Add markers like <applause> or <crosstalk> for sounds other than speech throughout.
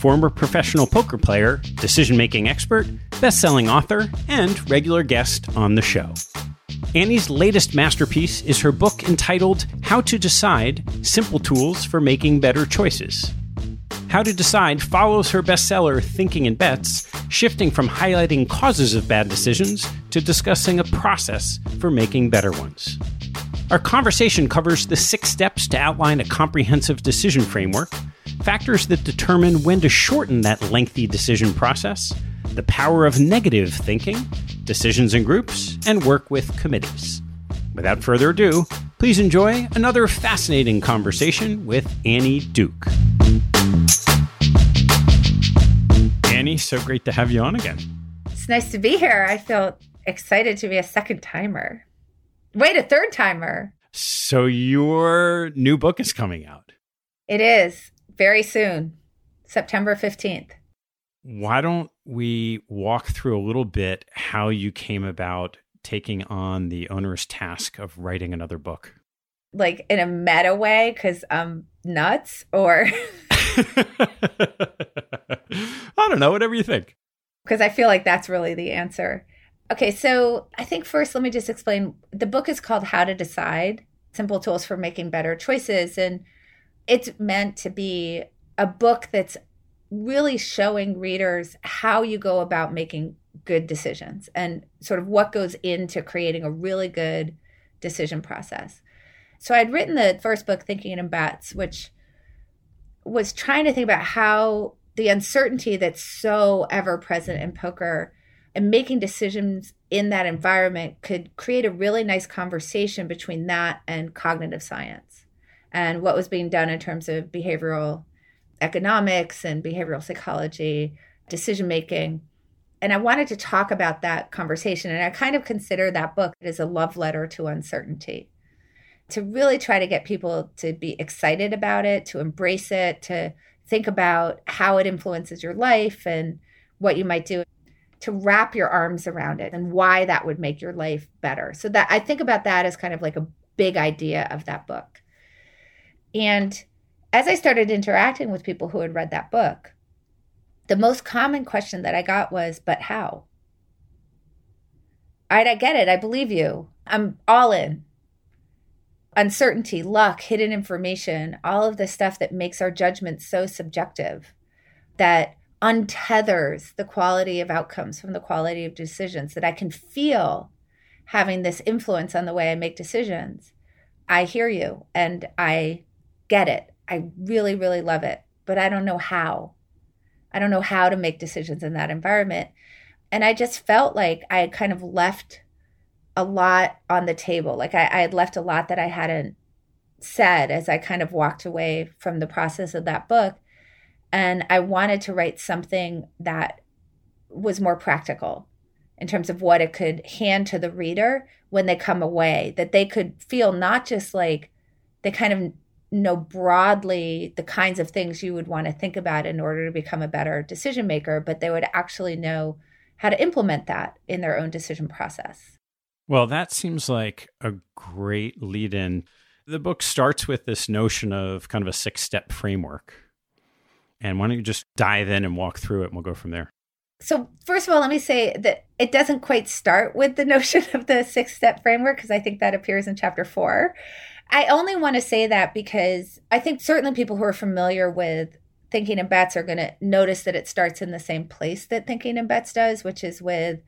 former professional poker player, decision making expert, best selling author, and regular guest on the show. Annie's latest masterpiece is her book entitled How to Decide Simple Tools for Making Better Choices. How to Decide follows her bestseller Thinking in Bets, shifting from highlighting causes of bad decisions to discussing a process for making better ones. Our conversation covers the six steps to outline a comprehensive decision framework, factors that determine when to shorten that lengthy decision process, the power of negative thinking, decisions in groups, and work with committees. Without further ado, please enjoy another fascinating conversation with Annie Duke. Annie, so great to have you on again. It's nice to be here. I feel excited to be a second timer. Wait, a third timer. So, your new book is coming out. It is very soon, September 15th. Why don't we walk through a little bit how you came about taking on the onerous task of writing another book? Like in a meta way, because I'm nuts, or <laughs> I don't know, whatever you think. Because I feel like that's really the answer. Okay, so I think first, let me just explain. The book is called How to Decide Simple Tools for Making Better Choices. And it's meant to be a book that's really showing readers how you go about making good decisions and sort of what goes into creating a really good decision process. So I'd written the first book, Thinking in Bets, which was trying to think about how the uncertainty that's so ever present in poker and making decisions in that environment could create a really nice conversation between that and cognitive science and what was being done in terms of behavioral economics and behavioral psychology, decision making. And I wanted to talk about that conversation. And I kind of consider that book as a love letter to uncertainty to really try to get people to be excited about it, to embrace it, to think about how it influences your life and what you might do to wrap your arms around it and why that would make your life better. So that I think about that as kind of like a big idea of that book. And as I started interacting with people who had read that book, the most common question that I got was, but how? Right, I get it. I believe you. I'm all in. Uncertainty, luck, hidden information, all of the stuff that makes our judgment so subjective that untethers the quality of outcomes from the quality of decisions, that I can feel having this influence on the way I make decisions. I hear you and I get it. I really, really love it, but I don't know how. I don't know how to make decisions in that environment. And I just felt like I had kind of left a lot on the table. Like I, I had left a lot that I hadn't said as I kind of walked away from the process of that book. And I wanted to write something that was more practical in terms of what it could hand to the reader when they come away, that they could feel not just like they kind of know broadly the kinds of things you would want to think about in order to become a better decision maker, but they would actually know how to implement that in their own decision process. Well, that seems like a great lead in. The book starts with this notion of kind of a six step framework. And why don't you just dive in and walk through it and we'll go from there? So, first of all, let me say that it doesn't quite start with the <laughs> notion of the six step framework because I think that appears in chapter four. I only want to say that because I think certainly people who are familiar with thinking in bets are going to notice that it starts in the same place that thinking in bets does, which is with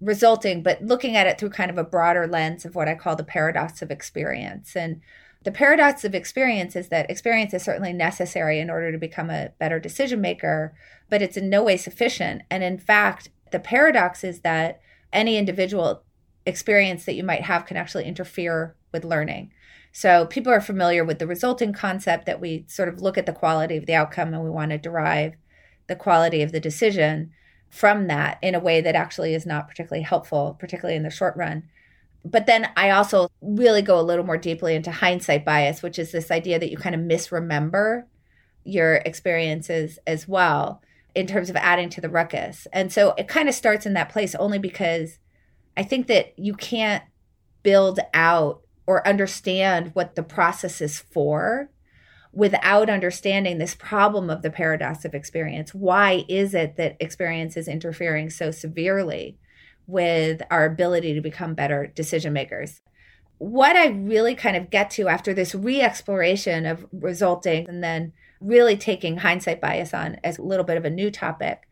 resulting, but looking at it through kind of a broader lens of what I call the paradox of experience. And the paradox of experience is that experience is certainly necessary in order to become a better decision maker, but it's in no way sufficient. And in fact, the paradox is that any individual experience that you might have can actually interfere with learning. So people are familiar with the resulting concept that we sort of look at the quality of the outcome and we want to derive the quality of the decision from that in a way that actually is not particularly helpful, particularly in the short run. But then I also really go a little more deeply into hindsight bias, which is this idea that you kind of misremember your experiences as well in terms of adding to the ruckus. And so it kind of starts in that place only because I think that you can't build out or understand what the process is for without understanding this problem of the paradox of experience. Why is it that experience is interfering so severely with our ability to become better decision makers? What I really kind of get to after this re exploration of resulting and then really taking hindsight bias on as a little bit of a new topic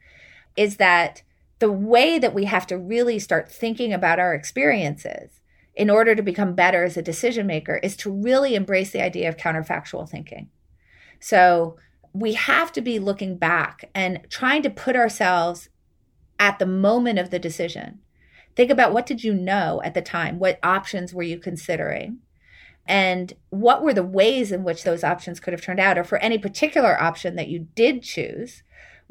is that the way that we have to really start thinking about our experiences in order to become better as a decision maker is to really embrace the idea of counterfactual thinking. So we have to be looking back and trying to put ourselves at the moment of the decision. Think about what did you know at the time? What options were you considering? And what were the ways in which those options could have turned out? Or for any particular option that you did choose,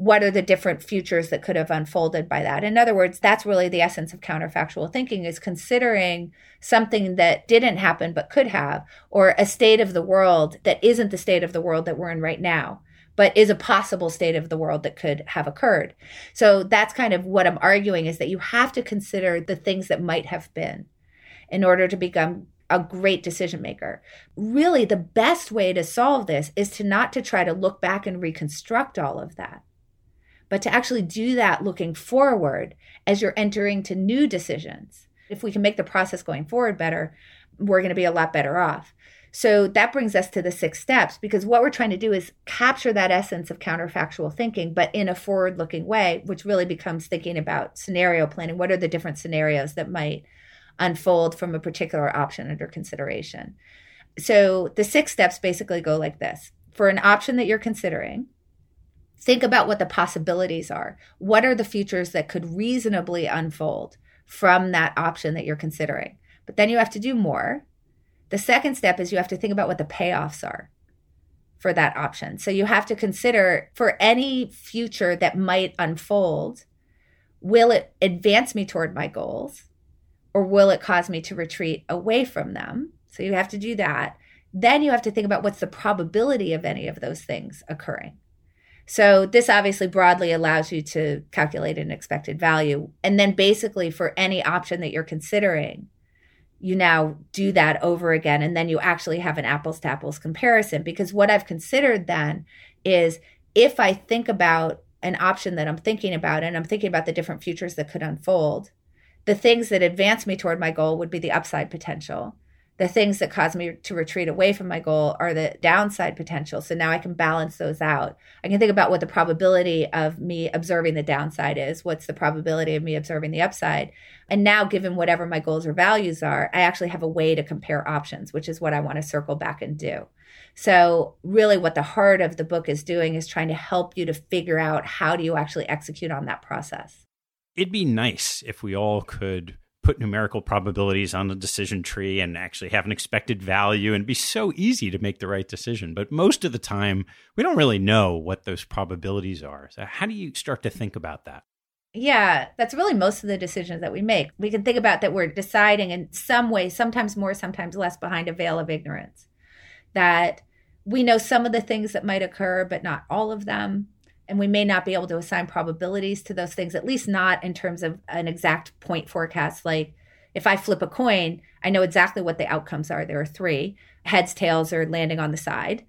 what are the different futures that could have unfolded by that? In other words that's really the essence of counterfactual thinking is considering something that didn't happen but could have or a state of the world that isn't the state of the world that we're in right now but is a possible state of the world that could have occurred. So that's kind of what i'm arguing is that you have to consider the things that might have been in order to become a great decision maker. Really the best way to solve this is to not to try to look back and reconstruct all of that but to actually do that looking forward as you're entering to new decisions. If we can make the process going forward better, we're going to be a lot better off. So that brings us to the six steps because what we're trying to do is capture that essence of counterfactual thinking, but in a forward looking way, which really becomes thinking about scenario planning. What are the different scenarios that might unfold from a particular option under consideration? So the six steps basically go like this for an option that you're considering, think about what the possibilities are. What are the futures that could reasonably unfold from that option that you're considering? But then you have to do more. The second step is you have to think about what the payoffs are for that option. So you have to consider for any future that might unfold, will it advance me toward my goals or will it cause me to retreat away from them? So you have to do that. Then you have to think about what's the probability of any of those things occurring. So this obviously broadly allows you to calculate an expected value. And then basically for any option that you're considering, you now do that over again. And then you actually have an apples to apples comparison. Because what i've considered then is if i think about an option that i'm thinking about and i'm thinking about the different futures that could unfold the things that advance me toward my goal would be the upside potential the things that cause me to retreat away from my goal are the downside potential. So now I can balance those out. I can think about what the probability of me observing the downside is. What's the probability of me observing the upside? And now, given whatever my goals or values are, I actually have a way to compare options, which is what I want to circle back and do. So, really, what the heart of the book is doing is trying to help you to figure out how do you actually execute on that process. It'd be nice if we all could put numerical probabilities on the decision tree and actually have an expected value and be so easy to make the right decision. But most of the time, we don't really know what those probabilities are. So, how do you start to think about that? Yeah, that's really most of the decisions that we make. We can think about that we're deciding in some way, sometimes more, sometimes less, behind a veil of ignorance. That we know some of the things that might occur, but not all of them and we may not be able to assign probabilities to those things at least not in terms of an exact point forecast like if i flip a coin i know exactly what the outcomes are there are three heads tails or landing on the side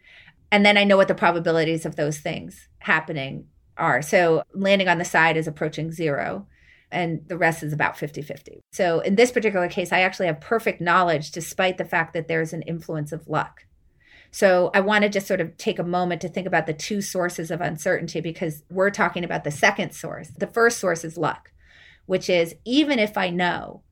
and then i know what the probabilities of those things happening are so landing on the side is approaching zero and the rest is about 50 50. So, in this particular case, I actually have perfect knowledge despite the fact that there's an influence of luck. So I want to just sort of take a moment to think about the two sources of uncertainty because we're talking about the second source. The first source is luck, which is even if I know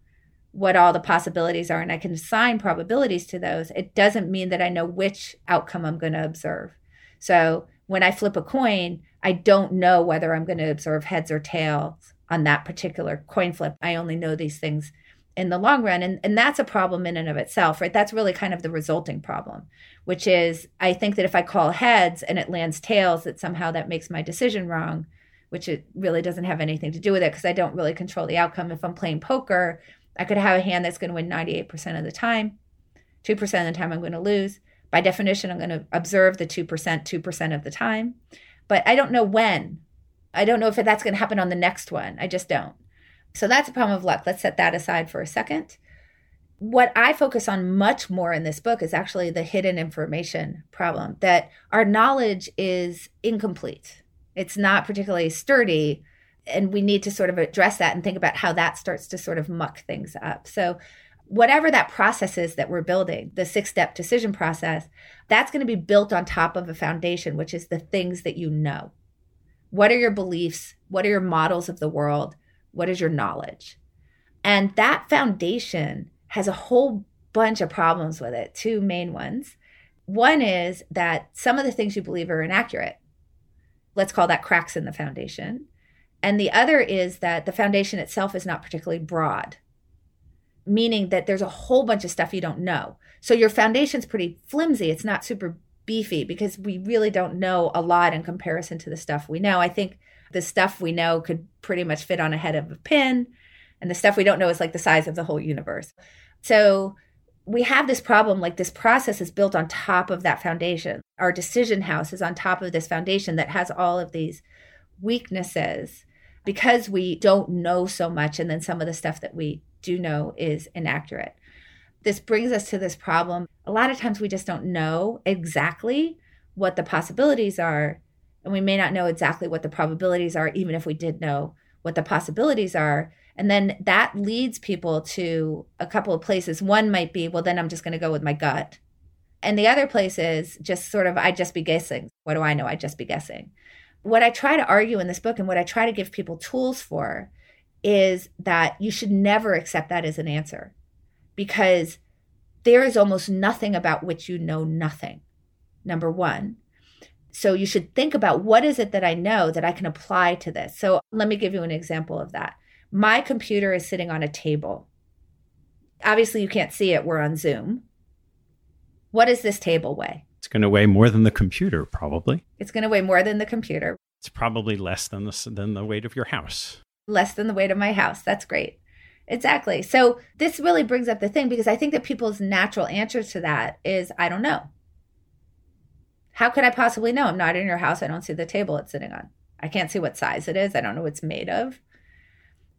what all the possibilities are and I can assign probabilities to those, it doesn't mean that I know which outcome I'm going to observe. So when I flip a coin, I don't know whether I'm going to observe heads or tails on that particular coin flip. I only know these things in the long run and and that's a problem in and of itself right? That's really kind of the resulting problem which is i think that if i call heads and it lands tails that somehow that makes my decision wrong which it really doesn't have anything to do with it because i don't really control the outcome. If i'm playing poker i could have a hand that's going to win 98% of the time 2% of the time i'm going to lose. By definition i'm going to observe the 2% 2% of the time. But i don't know when. I don't know if that's going to happen on the next one. I just don't so that's a problem of luck. Let's set that aside for a second. What I focus on much more in this book is actually the hidden information problem that our knowledge is incomplete. It's not particularly sturdy. And we need to sort of address that and think about how that starts to sort of muck things up. So, whatever that process is that we're building, the six step decision process, that's going to be built on top of a foundation, which is the things that you know. What are your beliefs? What are your models of the world? What is your knowledge? And that foundation has a whole bunch of problems with it, two main ones. One is that some of the things you believe are inaccurate. Let's call that cracks in the foundation. And the other is that the foundation itself is not particularly broad, meaning that there's a whole bunch of stuff you don't know. So your foundation's pretty flimsy. It's not super beefy because we really don't know a lot in comparison to the stuff we know. I think the stuff we know could pretty much fit on a head of a pin, and the stuff we don't know is like the size of the whole universe. So we have this problem like this process is built on top of that foundation. Our decision house is on top of this foundation that has all of these weaknesses because we don't know so much, and then some of the stuff that we do know is inaccurate. This brings us to this problem. A lot of times we just don't know exactly what the possibilities are and we may not know exactly what the probabilities are, even if we did know what the possibilities are. And then that leads people to a couple of places. One might be, well, then I'm just going to go with my gut. And the other place is just sort of, I just be guessing. What do I know? I just be guessing. What I try to argue in this book and what I try to give people tools for is that you should never accept that as an answer because there is almost nothing about which you know nothing. Number one. So you should think about what is it that I know that I can apply to this. So let me give you an example of that. My computer is sitting on a table. Obviously, you can't see it. We're on Zoom. What does this table weigh? It's going to weigh more than the computer, probably. It's going to weigh more than the computer. It's probably less than the, than the weight of your house. Less than the weight of my house. That's great. Exactly. So this really brings up the thing because I think that people's natural answer to that is I don't know. How could I possibly know? I'm not in your house. I don't see the table it's sitting on. I can't see what size it is. I don't know what it's made of.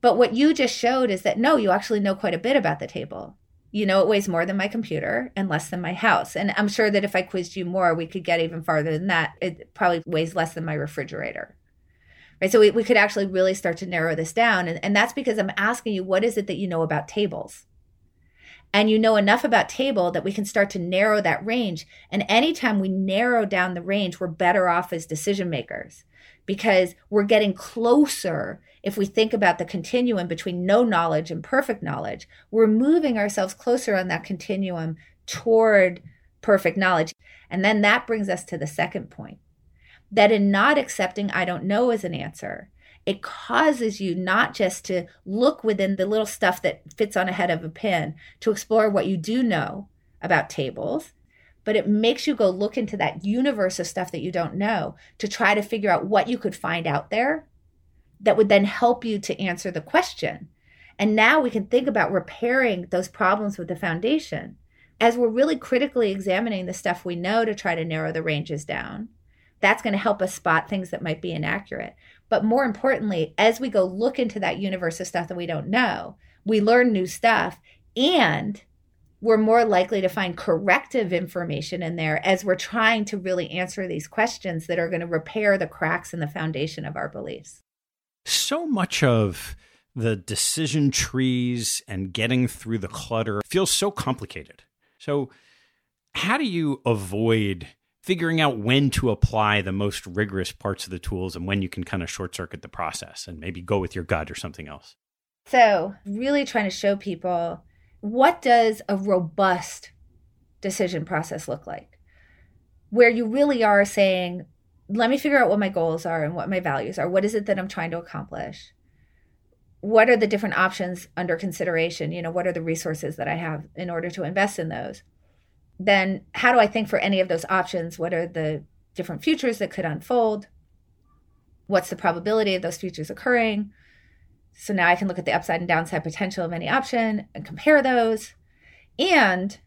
But what you just showed is that no, you actually know quite a bit about the table. You know, it weighs more than my computer and less than my house. And I'm sure that if I quizzed you more, we could get even farther than that. It probably weighs less than my refrigerator. Right. So we, we could actually really start to narrow this down. And, and that's because I'm asking you, what is it that you know about tables? And you know enough about table that we can start to narrow that range. And anytime we narrow down the range, we're better off as decision makers because we're getting closer. If we think about the continuum between no knowledge and perfect knowledge, we're moving ourselves closer on that continuum toward perfect knowledge. And then that brings us to the second point that in not accepting I don't know as an answer, it causes you not just to look within the little stuff that fits on a head of a pin to explore what you do know about tables, but it makes you go look into that universe of stuff that you don't know to try to figure out what you could find out there that would then help you to answer the question. And now we can think about repairing those problems with the foundation as we're really critically examining the stuff we know to try to narrow the ranges down. That's going to help us spot things that might be inaccurate. But more importantly, as we go look into that universe of stuff that we don't know, we learn new stuff and we're more likely to find corrective information in there as we're trying to really answer these questions that are going to repair the cracks in the foundation of our beliefs. So much of the decision trees and getting through the clutter feels so complicated. So, how do you avoid figuring out when to apply the most rigorous parts of the tools and when you can kind of short circuit the process and maybe go with your gut or something else. So, really trying to show people what does a robust decision process look like? Where you really are saying, let me figure out what my goals are and what my values are. What is it that I'm trying to accomplish? What are the different options under consideration? You know, what are the resources that I have in order to invest in those? Then how do I think for any of those options? What are the different futures that could unfold? What's the probability of those futures occurring? So now I can look at the upside and downside potential of any option and compare those. And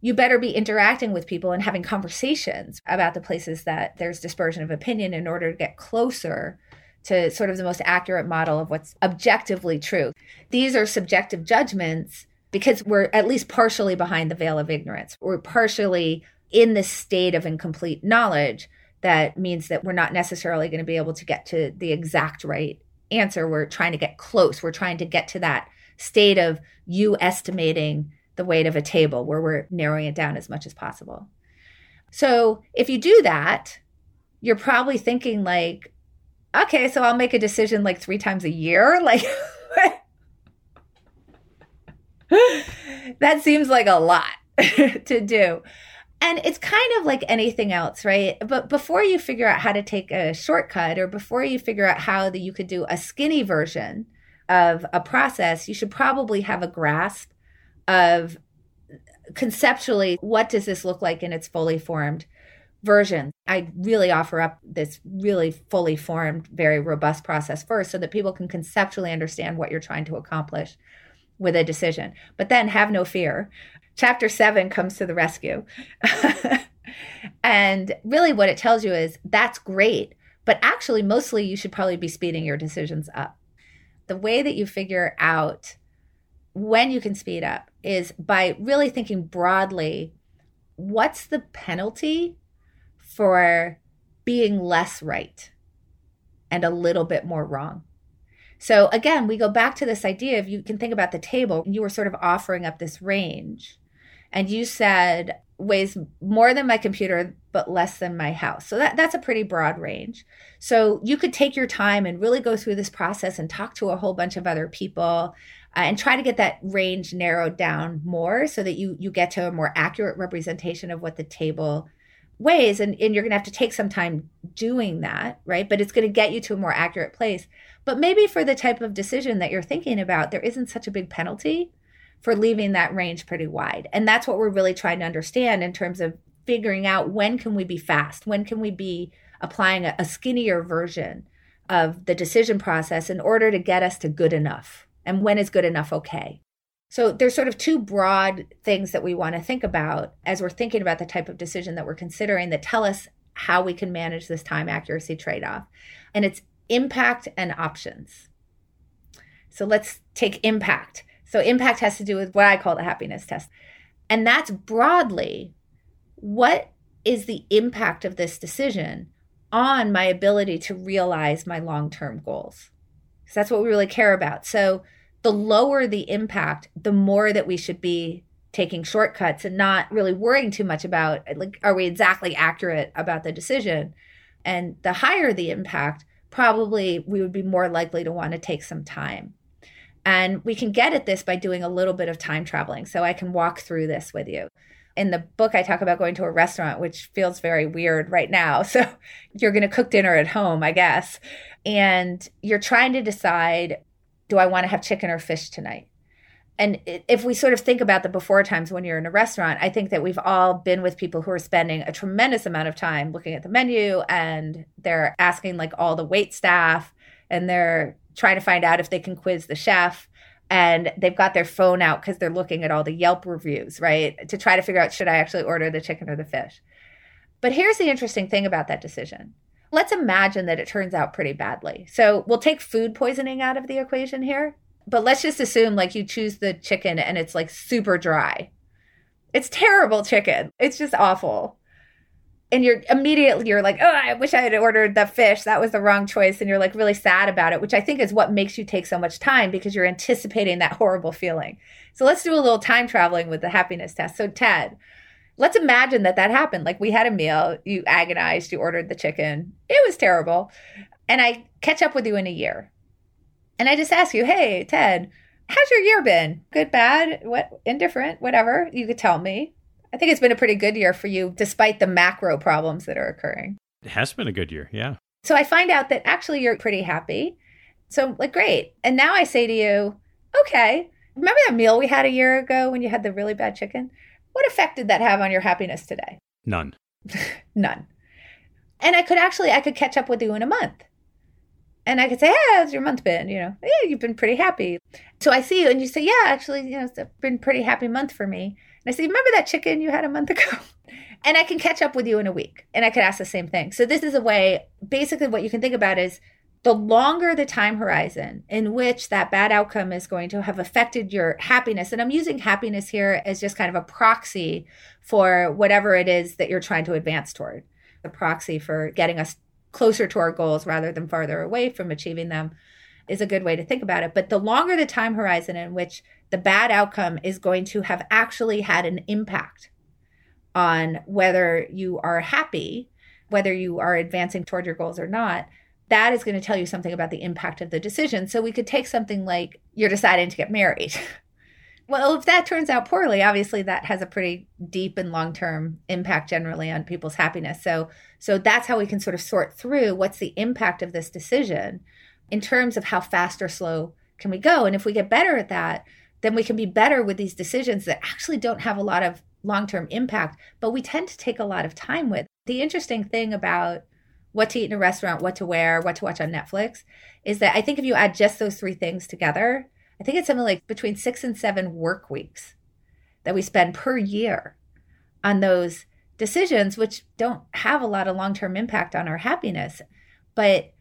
you better be interacting with people and having conversations about the places that there's dispersion of opinion in order to get closer to sort of the most accurate model of what's objectively true. These are subjective judgments because we're at least partially behind the veil of ignorance. We're partially in this state of incomplete knowledge that means that we're not necessarily going to be able to get to the exact right answer. We're trying to get close. We're trying to get to that state of you estimating the weight of a table where we're narrowing it down as much as possible. So if you do that, you're probably thinking like, okay, so I'll make a decision like three times a year. <laughs> Like, <laughs> that seems like a lot <laughs> to do. And it's kind of like anything else, right? But before you figure out how to take a shortcut or before you figure out how that you could do a skinny version of a process, you should probably have a grasp of conceptually what does this look like in its fully formed version. I really offer up this really fully formed, very robust process first so that people can conceptually understand what you're trying to accomplish with a decision. But then have no fear. Chapter seven comes to the rescue. <laughs> and really, what it tells you is that's great, but actually, mostly you should probably be speeding your decisions up. The way that you figure out when you can speed up is by really thinking broadly what's the penalty for being less right and a little bit more wrong? So again, we go back to this idea of you can think about the table. You were sort of offering up this range, and you said weighs more than my computer but less than my house. So that that's a pretty broad range. So you could take your time and really go through this process and talk to a whole bunch of other people uh, and try to get that range narrowed down more so that you you get to a more accurate representation of what the table weighs. and, and you're going to have to take some time doing that right but it's going to get you to a more accurate place but maybe for the type of decision that you're thinking about there isn't such a big penalty for leaving that range pretty wide. And that's what we're really trying to understand in terms of figuring out when can we be fast? When can we be applying a, a skinnier version of the decision process in order to get us to good enough? And when is good enough okay? So there's sort of two broad things that we want to think about as we're thinking about the type of decision that we're considering that tell us how we can manage this time accuracy trade off. And it's impact and options. So let's take impact. So impact has to do with what I call the happiness test. And that's broadly what is the impact of this decision on my ability to realize my long term goals? Because that's what we really care about. So the lower the impact, the more that we should be taking shortcuts and not really worrying too much about like are we exactly accurate about the decision and the higher the impact probably we would be more likely to want to take some time. And we can get at this by doing a little bit of time traveling so i can walk through this with you. In the book i talk about going to a restaurant which feels very weird right now <laughs> so you're going to cook dinner at home i guess. And you're trying to decide do I want to have chicken or fish tonight? And if we sort of think about the before times when you're in a restaurant, I think that we've all been with people who are spending a tremendous amount of time looking at the menu and they're asking like all the wait staff and they're trying to find out if they can quiz the chef and they've got their phone out because they're looking at all the Yelp reviews, right? To try to figure out should I actually order the chicken or the fish. But here's the interesting thing about that decision let's imagine that it turns out pretty badly. So we'll take food poisoning out of the equation here, but let's just assume like you choose the chicken and it's like super dry. It's terrible chicken. It's just awful. And you're immediately you're like, oh, I wish I had ordered the fish. That was the wrong choice. And you're like really sad about it, which I think is what makes you take so much time because you're anticipating that horrible feeling. So let's do a little time traveling with the happiness test. So Ted, let's imagine that that happened. Like we had a meal, you agonized, you ordered the chicken. It was terrible. And I catch up with you in a year. And I just ask you, hey, Ted, how's your year been? Good, bad, what, indifferent, whatever. You could tell me. I think it's been a pretty good year for you, despite the macro problems that are occurring. It has been a good year, yeah. So I find out that actually you're pretty happy. So, like, great. And now I say to you, okay, remember that meal we had a year ago when you had the really bad chicken? What effect did that have on your happiness today? None. <laughs> None. And I could actually, I could catch up with you in a month. And I could say, hey, how's your month been? You know, yeah, you've been pretty happy. So I see you and you say, yeah, actually, you know, it's been pretty happy month for me. And I say, remember that chicken you had a month <laughs> ago? and I can catch up with you in a week. And I could ask the same thing. So this is a way, basically what you can think about is the longer the time horizon in which that bad outcome is going to have affected your happiness, and I'm using happiness here as just kind of a proxy for whatever it is that you're trying to advance toward, the proxy for getting us closer to our goals rather than farther away from achieving them is a good way to think about it. But the longer the time horizon in which the bad outcome is going to have actually had an impact on whether you are happy, whether you are advancing toward your goals or not, that is going to tell you something about the impact of the decision. So we could take something like you're deciding to get married. <laughs> well, if that turns out poorly, obviously that has a pretty deep and long-term impact generally on people's happiness. So so that's how we can sort of sort through what's the impact of this decision in terms of how fast or slow can we go. And if we get better at that, then we can be better with these decisions that actually don't have a lot of long-term impact, but we tend to take a lot of time with. The interesting thing about what to eat in a restaurant, what to wear, what to watch on Netflix, is that I think if you add just those three things together, I think it's something like between six and seven work weeks that we spend per year on those decisions, which don't have a lot of long term impact on our happiness. But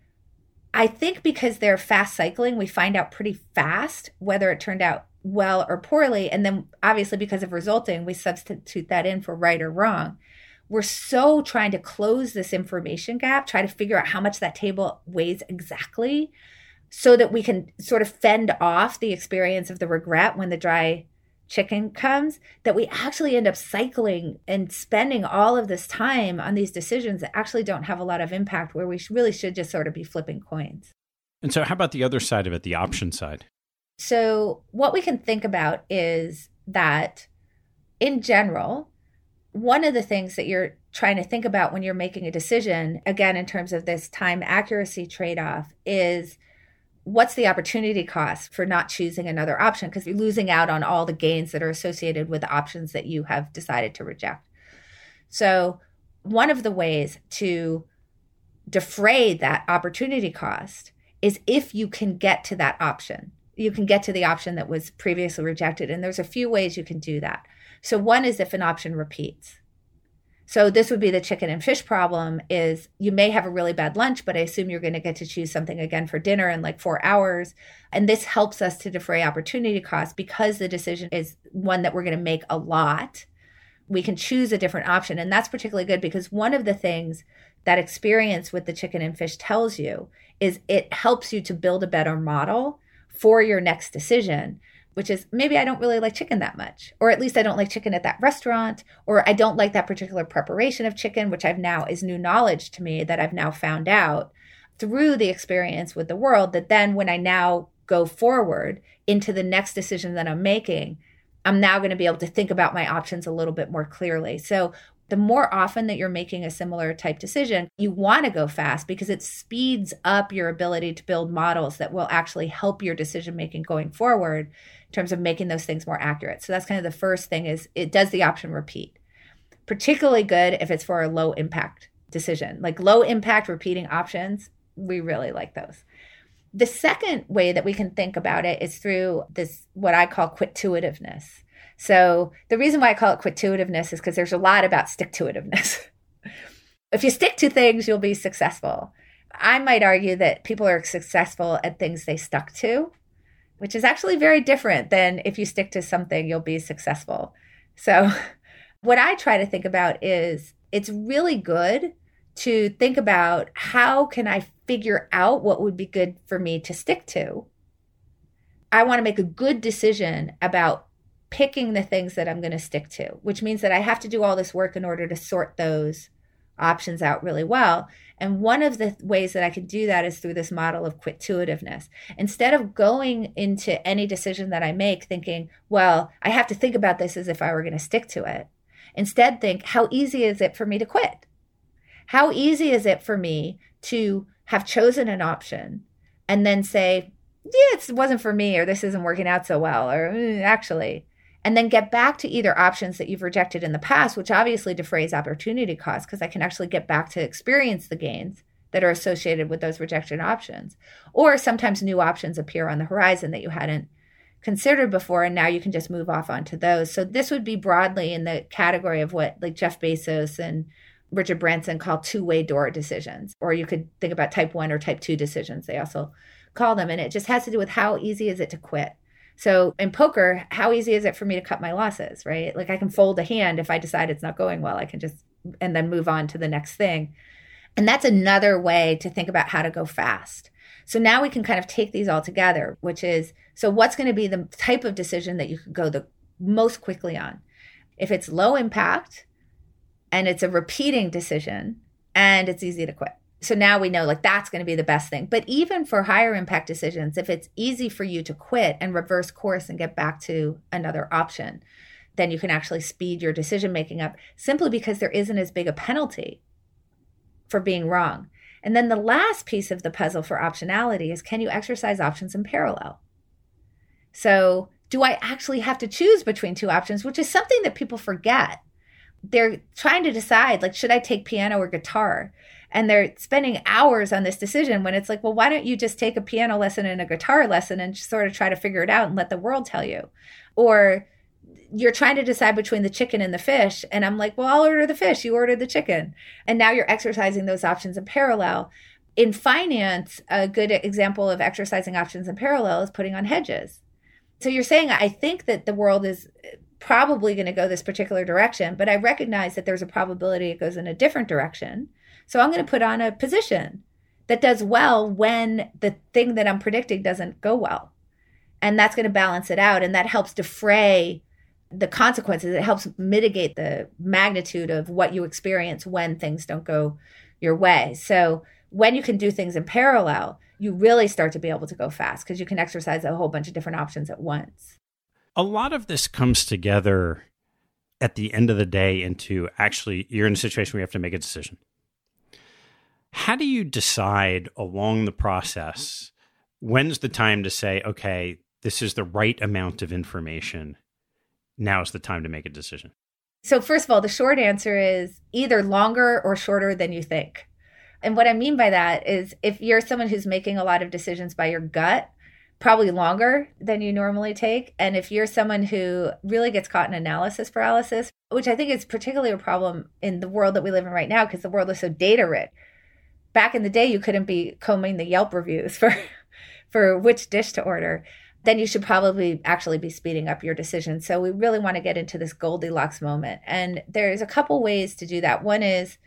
I think because they're fast cycling, we find out pretty fast whether it turned out well or poorly. And then obviously, because of resulting, we substitute that in for right or wrong we're so trying to close this information gap, try to figure out how much that table weighs exactly so that we can sort of fend off the experience of the regret when the dry chicken comes that we actually end up cycling and spending all of this time on these decisions that actually don't have a lot of impact where we really should just sort of be flipping coins. And so how about the other side of it, the option side? So what we can think about is that in general, one of the things that you're trying to think about when you're making a decision, again, in terms of this time accuracy trade off, is what's the opportunity cost for not choosing another option? Because you're losing out on all the gains that are associated with the options that you have decided to reject. So, one of the ways to defray that opportunity cost is if you can get to that option. You can get to the option that was previously rejected. And there's a few ways you can do that. So, one is if an option repeats. So this would be the chicken and fish problem is you may have a really bad lunch, but I assume you're going to get to choose something again for dinner in like 4 hours. And this helps us to defray opportunity costs because the decision is one that we're going to make a lot. We can choose a different option and that's particularly good because one of the things that experience with the chicken and fish tells you is it helps you to build a better model for your next decision which is maybe I don't really like chicken that much, or at least I don't like chicken at that restaurant, or I don't like that particular preparation of chicken, which I've now is new knowledge to me that I've now found out through the experience with the world. That then when I now go forward into the next decision that I'm making, I'm now going to be able to think about my options a little bit more clearly. So the more often that you're making a similar type decision, you want to go fast because it speeds up your ability to build models that will actually help your decision making going forward in terms of making those things more accurate. So that's kind of the first thing is it does the option repeat. Particularly good if it's for a low impact decision. Like low impact repeating options, we really like those. The second way that we can think about it is through this what I call quit-to-itiveness. So the reason why I call it quit-to-itiveness is because there's a lot about stick-to-itiveness. <laughs> if you stick to things, you'll be successful. I might argue that people are successful at things they stuck to, which is actually very different than if you stick to something, you'll be successful. So, <laughs> what I try to think about is it's really good to think about how can I figure out what would be good for me to stick to. I want to make a good decision about picking the things that I'm going to stick to, which means that I have to do all this work in order to sort those options out really well. And one of the ways that I can do that is through this model of quit-to-itiveness. Instead of going into any decision that I make thinking, well, I have to think about this as if I were going to stick to it, instead think, how easy is it for me to quit? How easy is it for me to have chosen an option and then say, yeah, it wasn't for me, or this isn't working out so well, or mm, actually, and then get back to either options that you've rejected in the past, which obviously defrays opportunity costs because I can actually get back to experience the gains that are associated with those rejected options. Or sometimes new options appear on the horizon that you hadn't considered before and now you can just move off onto those. So this would be broadly in the category of what like Jeff Bezos and Richard Branson call two-way door decisions or you could think about type 1 or type 2 decisions they also call them and it just has to do with how easy is it to quit so in poker, how easy is it for me to cut my losses, right? Like I can fold a hand if I decide it's not going well, I can just and then move on to the next thing. And that's another way to think about how to go fast. So now we can kind of take these all together, which is so what's going to be the type of decision that you could go the most quickly on? If it's low impact and it's a repeating decision and it's easy to quit so now we know like that's going to be the best thing. But even for higher impact decisions, if it's easy for you to quit and reverse course and get back to another option, then you can actually speed your decision making up simply because there isn't as big a penalty for being wrong. And then the last piece of the puzzle for optionality is can you exercise options in parallel? So, do I actually have to choose between two options, which is something that people forget? They're trying to decide like should I take piano or guitar? And they're spending hours on this decision when it's like, well, why don't you just take a piano lesson and a guitar lesson and sort of try to figure it out and let the world tell you? Or you're trying to decide between the chicken and the fish. And I'm like, well, I'll order the fish. You order the chicken. And now you're exercising those options in parallel. In finance, a good example of exercising options in parallel is putting on hedges. So you're saying, I think that the world is probably going to go this particular direction, but I recognize that there's a probability it goes in a different direction. So I'm going to put on a position that does well when the thing that I'm predicting doesn't go well. And that's going to balance it out. And that helps defray the consequences. It helps mitigate the magnitude of what you experience when things don't go your way. So when you can do things in parallel, you really start to be able to go fast because you can exercise a whole bunch of different options at once. A lot of this comes together at the end of the day into actually you're in a situation where you have to make a decision. How do you decide along the process when's the time to say, okay, this is the right amount of information? Now is the time to make a decision. So, first of all, the short answer is either longer or shorter than you think. And what I mean by that is if you're someone who's making a lot of decisions by your gut, probably longer than you normally take. And if you're someone who really gets caught in analysis paralysis, which I think is particularly a problem in the world that we live in right now because the world is so data rich. Back in the day, you couldn't be combing the Yelp reviews for <laughs> for which dish to order. Then you should probably actually be speeding up your decision. So we really want to get into this Goldilocks moment. And there's a couple ways to do that. One is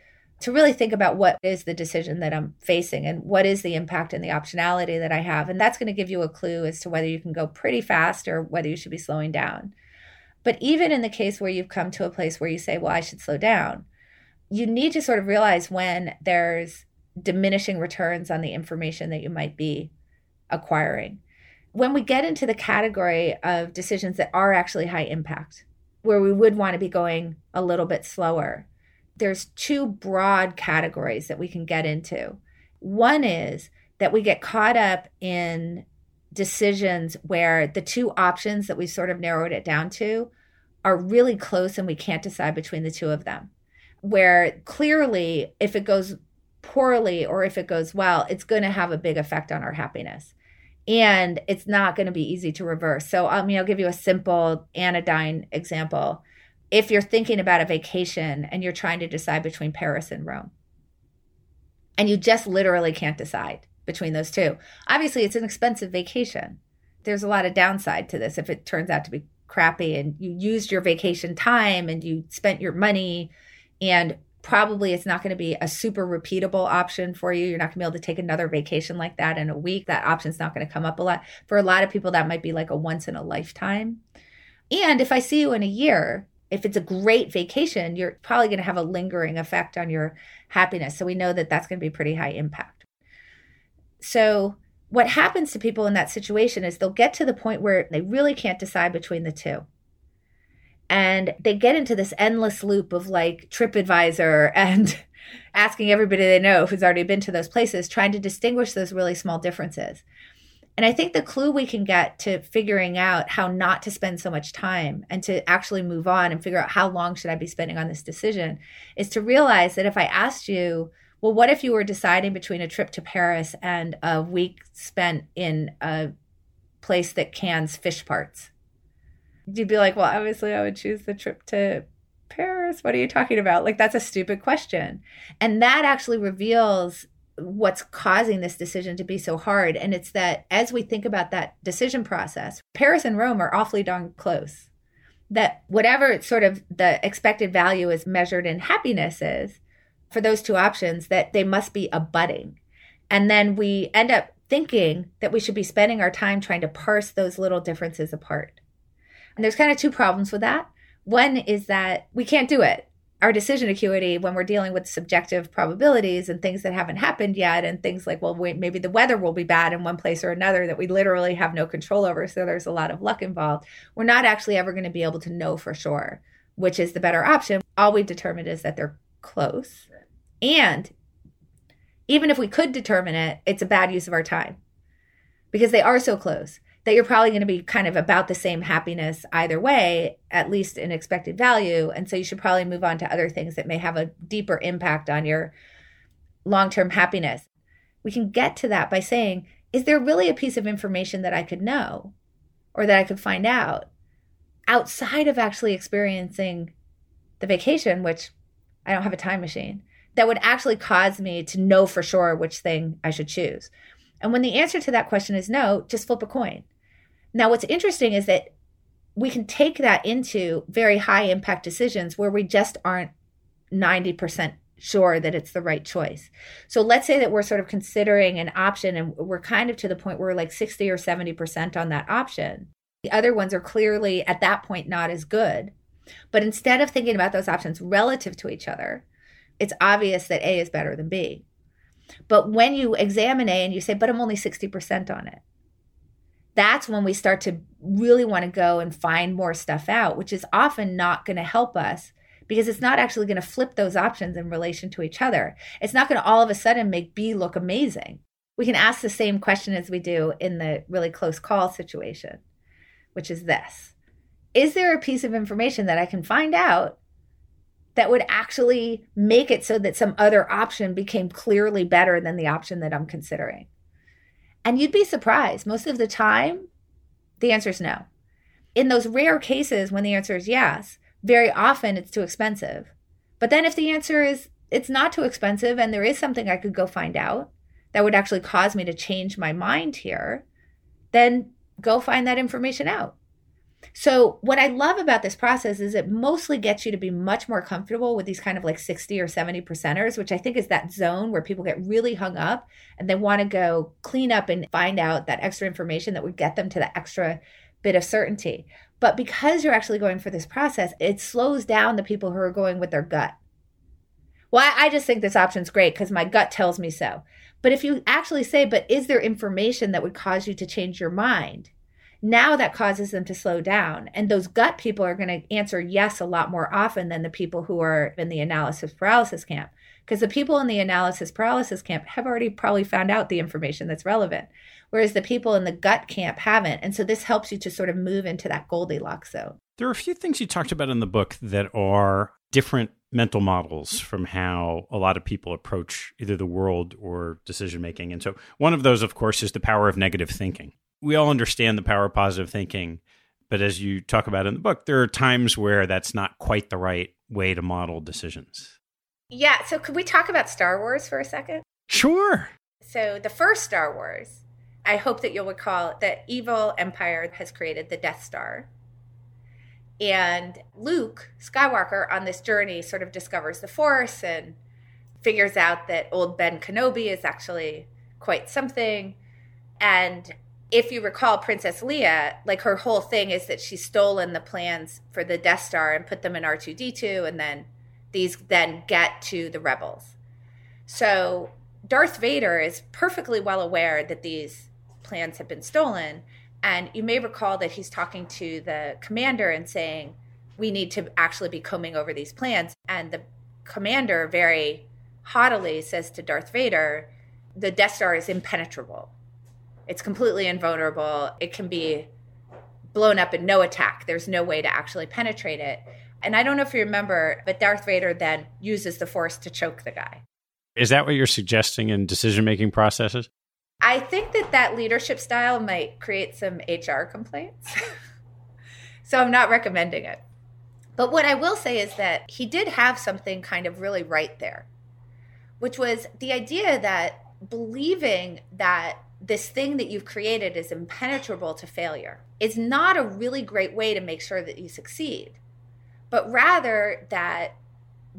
to really think about what is the decision that I'm facing and what is the impact and the optionality that I have. And that's going to give you a clue as to whether you can go pretty fast or whether you should be slowing down. But even in the case where you've come to a place where you say, well, I should slow down, you need to sort of realize when there's diminishing returns on the information that you might be acquiring. When we get into the category of decisions that are actually high impact, where we would want to be going a little bit slower, there's two broad categories that we can get into. One is that we get caught up in decisions where the two options that we sort of narrowed it down to are really close and we can't decide between the two of them. Where clearly, if it goes poorly or if it goes well, it's going to have a big effect on our happiness. And it's not going to be easy to reverse. So, um, I mean, I'll give you a simple anodyne example if you're thinking about a vacation and you're trying to decide between Paris and Rome. And you just literally can't decide between those two. Obviously, it's an expensive vacation. There's a lot of downside to this if it turns out to be crappy and you used your vacation time and you spent your money and probably it's not going to be a super repeatable option for you. You're not going to be able to take another vacation like that in a week. That option's not going to come up a lot. For a lot of people, that might be like a once in a lifetime. And if I see you in a year, if it's a great vacation, you're probably going to have a lingering effect on your happiness. So we know that that's going to be pretty high impact. So what happens to people in that situation is they'll get to the point where they really can't decide between the two. And they get into this endless loop of like TripAdvisor and <laughs> asking everybody they know who's already been to those places, trying to distinguish those really small differences. And I think the clue we can get to figuring out how not to spend so much time and to actually move on and figure out how long should I be spending on this decision is to realize that if I asked you, well, what if you were deciding between a trip to Paris and a week spent in a place that cans fish parts? You'd be like, well, obviously I would choose the trip to Paris. What are you talking about? Like, that's a stupid question. And that actually reveals what's causing this decision to be so hard. And it's that as we think about that decision process, Paris and Rome are awfully darn close. That whatever sort of the expected value is measured in happiness is for those two options, that they must be abutting. And then we end up thinking that we should be spending our time trying to parse those little differences apart. And there's kind of two problems with that. One is that we can't do it. Our decision acuity when we're dealing with subjective probabilities and things that haven't happened yet and things like well wait, maybe the weather will be bad in one place or another that we literally have no control over so there's a lot of luck involved. We're not actually ever going to be able to know for sure which is the better option. All we've determined is that they're close. And even if we could determine it it's a bad use of our time because they are so close that you're probably going to be kind of about the same happiness either way, at least in expected value. And so you should probably move on to other things that may have a deeper impact on your long term happiness. We can get to that by saying, is there really a piece of information that I could know or that I could find out outside of actually experiencing the vacation, which I don't have a time machine, that would actually cause me to know for sure which thing I should choose? And when the answer to that question is no, just flip a coin. Now, what's interesting is that we can take that into very high impact decisions where we just aren't 90% sure that it's the right choice. So let's say that we're sort of considering an option and we're kind of to the point where we're like 60 or 70% on that option. The other ones are clearly at that point not as good. But instead of thinking about those options relative to each other, it's obvious that A is better than B. But when you examine A and you say, but I'm only 60% on it, that's when we start to really want to go and find more stuff out, which is often not going to help us because it's not actually going to flip those options in relation to each other. It's not going to all of a sudden make B look amazing. We can ask the same question as we do in the really close call situation, which is this Is there a piece of information that I can find out that would actually make it so that some other option became clearly better than the option that I'm considering? And you'd be surprised. Most of the time, the answer is no. In those rare cases when the answer is yes, very often it's too expensive. But then if the answer is it's not too expensive and there is something I could go find out that would actually cause me to change my mind here, then go find that information out. So, what I love about this process is it mostly gets you to be much more comfortable with these kind of like 60 or 70 percenters, which I think is that zone where people get really hung up and they want to go clean up and find out that extra information that would get them to that extra bit of certainty. But because you're actually going for this process, it slows down the people who are going with their gut. Well, I just think this option's great because my gut tells me so. But if you actually say, but is there information that would cause you to change your mind? Now that causes them to slow down. And those gut people are going to answer yes a lot more often than the people who are in the analysis paralysis camp. Because the people in the analysis paralysis camp have already probably found out the information that's relevant, whereas the people in the gut camp haven't. And so this helps you to sort of move into that Goldilocks zone. There are a few things you talked about in the book that are different mental models from how a lot of people approach either the world or decision making. And so, one of those, of course, is the power of negative thinking we all understand the power of positive thinking, but as you talk about in the book, there are times where that's not quite the right way to model decisions. Yeah. So, could we talk about Star Wars for a second? Sure. So, the first Star Wars, I hope that you'll recall that evil empire has created the Death Star. And Luke Skywalker on this journey sort of discovers the Force and figures out that old Ben Kenobi is actually quite something. And if you recall Princess Leia, like her whole thing is that she's stolen the plans for the Death Star and put them in R2D2 and then these then get to the rebels. So Darth Vader is perfectly well aware that these plans have been stolen and you may recall that he's talking to the commander and saying we need to actually be combing over these plans and the commander very haughtily says to Darth Vader the Death Star is impenetrable it's completely invulnerable. It can be blown up in no attack. There's no way to actually penetrate it. And I don't know if you remember, but Darth Vader then uses the force to choke the guy. Is that what you're suggesting in decision making processes? I think that that leadership style might create some HR complaints. <laughs> so I'm not recommending it. But what I will say is that he did have something kind of really right there, which was the idea that believing that this thing that you've created is impenetrable to failure is not a really great way to make sure that you succeed, but rather that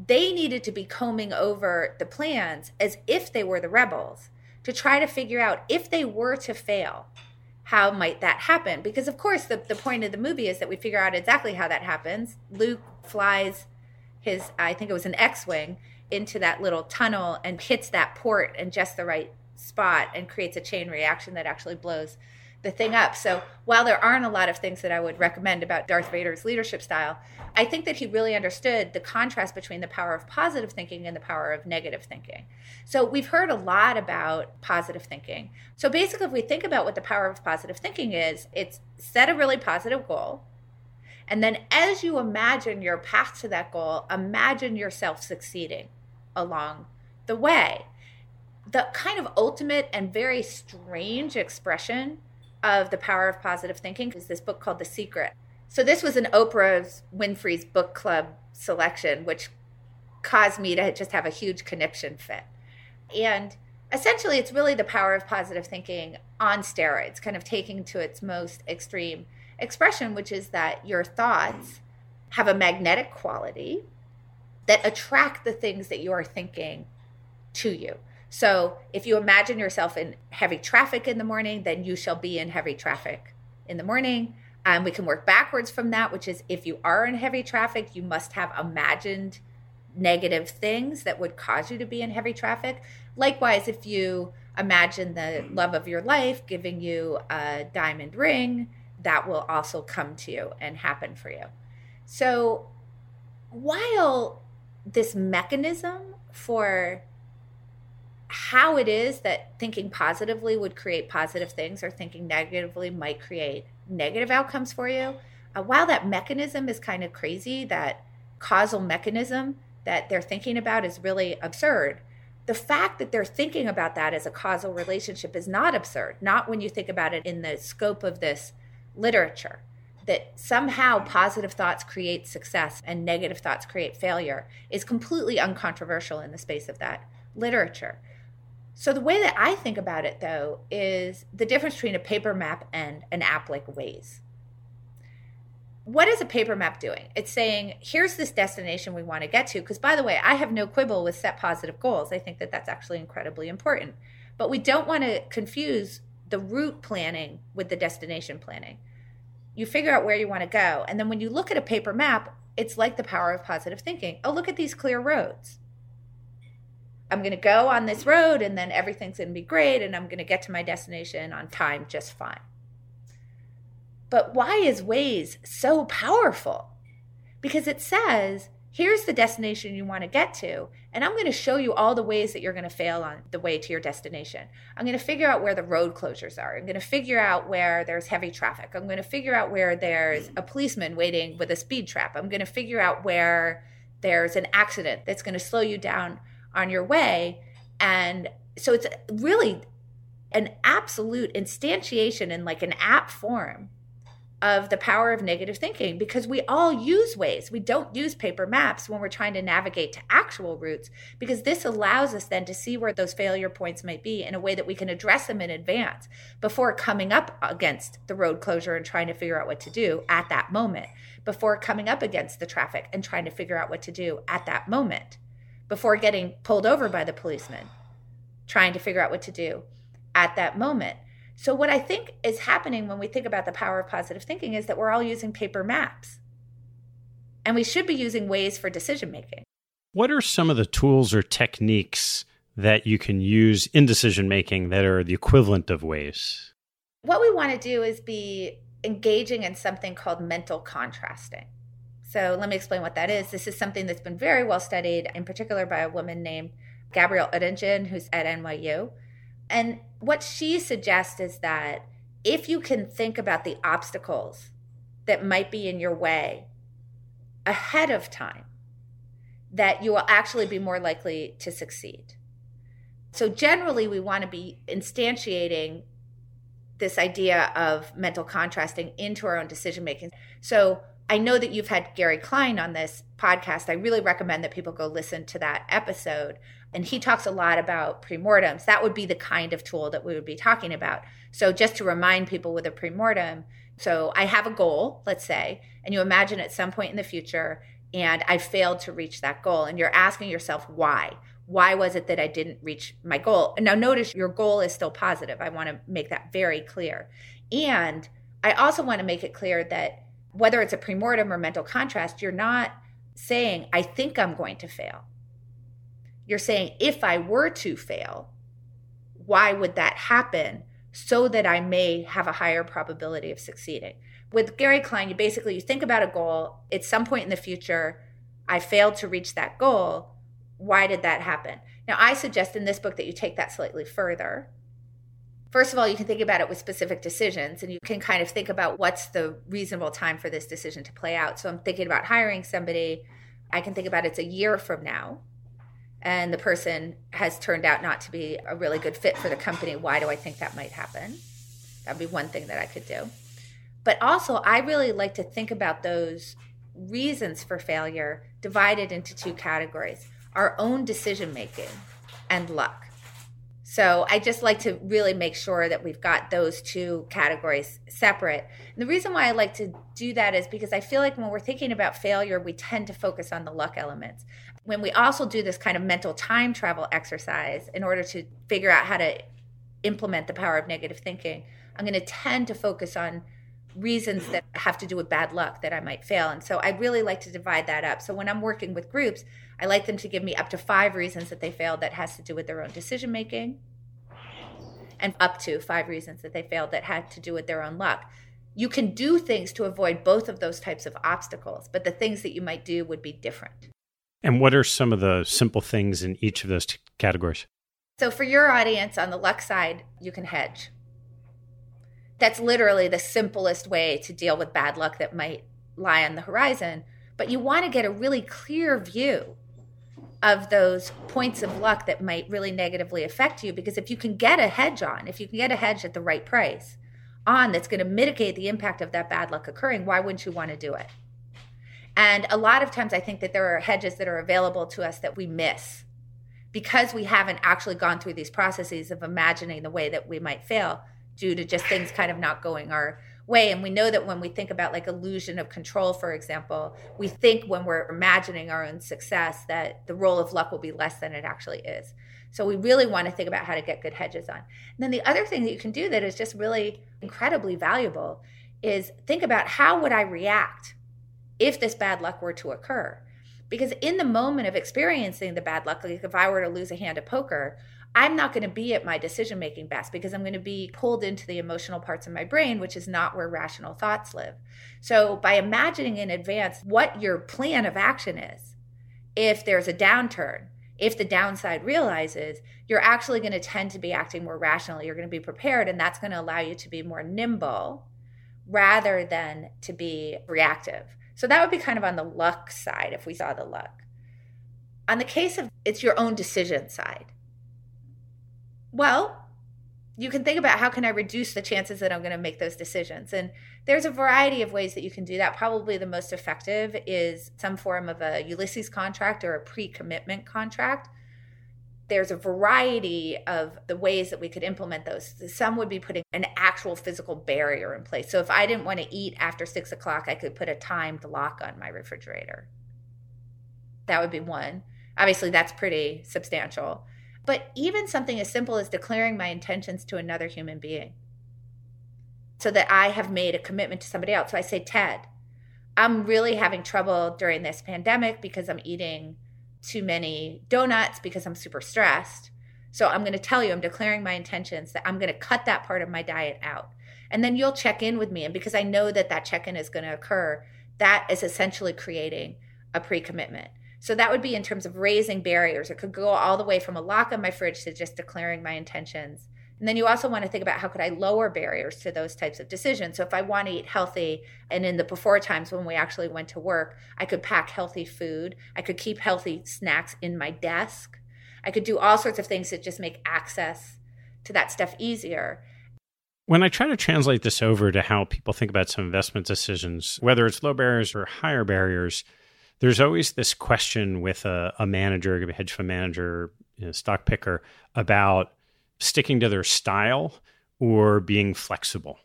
they needed to be combing over the plans as if they were the rebels to try to figure out if they were to fail, how might that happen? Because, of course, the, the point of the movie is that we figure out exactly how that happens. Luke flies his, I think it was an X Wing, into that little tunnel and hits that port in just the right spot and creates a chain reaction that actually blows the thing up. So while there aren't a lot of things that I would recommend about Darth Vader's leadership style, I think that he really understood the contrast between the power of positive thinking and the power of negative thinking. So we've heard a lot about positive thinking. So basically, if we think about what the power of positive thinking is, it's set a really positive goal. And then as you imagine your path to that goal, imagine yourself succeeding along the way the kind of ultimate and very strange expression of the power of positive thinking is this book called The Secret. So this was an Oprah Winfrey's book club selection, which caused me to just have a huge conniption fit. And essentially, it's really the power of positive thinking on steroids, kind of taking to its most extreme expression, which is that your thoughts have a magnetic quality that attract the things that you are thinking to you. So if you imagine yourself in heavy traffic in the morning, then you shall be in heavy traffic in the morning. And we can work backwards from that, which is if you are in heavy traffic, you must have imagined negative things that would cause you to be in heavy traffic. Likewise, if you imagine the love of your life giving you a diamond ring that will also come to you and happen for you. So while this mechanism for how it is that thinking positively would create positive things or thinking negatively might create negative outcomes for you, uh, while that mechanism is kind of crazy, that causal mechanism that they're thinking about is really absurd. The fact that they're thinking about that as a causal relationship is not absurd, not when you think about it in the scope of this literature. That somehow positive thoughts create success and negative thoughts create failure is completely uncontroversial in the space of that literature. So, the way that I think about it, though, is the difference between a paper map and an app like Waze what is a paper map doing? It's saying, here's this destination we want to get to. Because, by the way, I have no quibble with set positive goals. I think that that's actually incredibly important. But we don't want to confuse the route planning with the destination planning. You figure out where you want to go. And then when you look at a paper map, it's like the power of positive thinking. Oh, look at these clear roads. I'm going to go on this road and then everything's going to be great and I'm going to get to my destination on time just fine. But why is Waze so powerful? Because it says, here's the destination you want to get to, and I'm going to show you all the ways that you're going to fail on the way to your destination. I'm going to figure out where the road closures are. I'm going to figure out where there's heavy traffic. I'm going to figure out where there's a policeman waiting with a speed trap. I'm going to figure out where there's an accident that's going to slow you down on your way. And so it's really an absolute instantiation in like an app form of the power of negative thinking because we all use Waze. We don't use paper maps when we're trying to navigate to actual routes because this allows us then to see where those failure points might be in a way that we can address them in advance before coming up against the road closure and trying to figure out what to do at that moment, before coming up against the traffic and trying to figure out what to do at that moment, before getting pulled over by the policeman, trying to figure out what to do at that moment so, what I think is happening when we think about the power of positive thinking is that we're all using paper maps. And we should be using Waze for decision making. What are some of the tools or techniques that you can use in decision making that are the equivalent of Waze? What we want to do is be engaging in something called mental contrasting. So, let me explain what that is. This is something that's been very well studied, in particular by a woman named Gabrielle Oettingen, who's at NYU. And what she suggests is that if you can think about the obstacles that might be in your way ahead of time, that you will actually be more likely to succeed. So, generally, we want to be instantiating this idea of mental contrasting into our own decision making. So, I know that you've had Gary Klein on this podcast. I really recommend that people go listen to that episode and he talks a lot about premortems. That would be the kind of tool that we would be talking about. So just to remind people with a premortem, so I have a goal, let's say, and you imagine at some point in the future, and I failed to reach that goal, and you're asking yourself why. Why was it that I didn't reach my goal? And now notice your goal is still positive. I want to make that very clear. And I also want to make it clear that whether it's a premortem or mental contrast, you're not saying, I think I'm going to fail you're saying, if I were to fail, why would that happen so that I may have a higher probability of succeeding? With Gary Klein, you basically you think about a goal, at some point in the future, I failed to reach that goal. Why did that happen? Now, I suggest in this book that you take that slightly further. First of all, you can think about it with specific decisions and you can kind of think about what's the reasonable time for this decision to play out. So I'm thinking about hiring somebody. I can think about it's a year from now and the person has turned out not to be a really good fit for the company, why do I think that might happen? That'd be one thing that I could do. But also, I really like to think about those reasons for failure divided into two categories our own decision making and luck. So I just like to really make sure that we've got those two categories separate. And the reason why I like to do that is because I feel like when we're thinking about failure, we tend to focus on the luck elements when we also do this kind of mental time travel exercise in order to figure out how to implement the power of negative thinking, I'm going to tend to focus on reasons that have to do with bad luck that I might fail. And so I really like to divide that up. So when I'm working with groups, I like them to give me up to five reasons that they failed that has to do with their own decision making. and up to five reasons that they failed that had to do with their own luck. You can do things to avoid both of those types of obstacles, but the things that you might do would be different. And what are some of the simple things in each of those t- categories? So, for your audience on the luck side, you can hedge. That's literally the simplest way to deal with bad luck that might lie on the horizon. But you want to get a really clear view of those points of luck that might really negatively affect you. Because if you can get a hedge on, if you can get a hedge at the right price on that's going to mitigate the impact of that bad luck occurring, why wouldn't you want to do it? And a lot of times I think that there are hedges that are available to us that we miss because we haven't actually gone through these processes of imagining the way that we might fail due to just things kind of not going our way. And we know that when we think about like illusion of control, for example, we think when we're imagining our own success that the role of luck will be less than it actually is. So we really want to think about how to get good hedges on. And then the other thing that you can do that is just really incredibly valuable is think about how would I react if this bad luck were to occur? Because in the moment of experiencing the bad luck, like if I were to lose a hand at poker, I'm not going to be at my decision making best because I'm going to be pulled into the emotional parts of my brain, which is not where rational thoughts live. So, by imagining in advance what your plan of action is, if there's a downturn, if the downside realizes, you're actually going to tend to be acting more rationally. You're going to be prepared, and that's going to allow you to be more nimble rather than to be reactive. So, that would be kind of on the luck side if we saw the luck. On the case of it's your own decision side well, you can think about how can I reduce the chances that I'm going to make those decisions. And there's a variety of ways that you can do that. Probably the most effective is some form of a Ulysses contract or a pre-commitment contract. There's a variety of the ways that we could implement those. Some would be putting an actual physical barrier in place. So if I didn't want to eat after six o'clock, I could put a timed lock on my refrigerator. That would be one. Obviously, that's pretty substantial but even something as simple as declaring my intentions to another human being so that I have made a commitment to somebody else. So I say, Ted, I'm really having trouble during this pandemic because I'm eating too many donuts because I'm super stressed. So I'm going to tell you, I'm declaring my intentions that I'm going to cut that part of my diet out. And then you'll check in with me. And because I know that that check in is going to occur, that is essentially creating a pre commitment. So that would be in terms of raising barriers. It could go all the way from a lock on my fridge to just declaring my intentions. And then you also want to think about how could I lower barriers to those types of decisions. So if I want to eat healthy and in the before times when we actually went to work, I could pack healthy food. I could keep healthy snacks in my desk. I could do all sorts of things that just make access to that stuff easier. When I try to translate this over to how people think about some investment decisions, whether it's low barriers or higher barriers, there's always this question with a, a manager, a hedge fund manager, you know, stock picker, about sticking to their style or being flexible.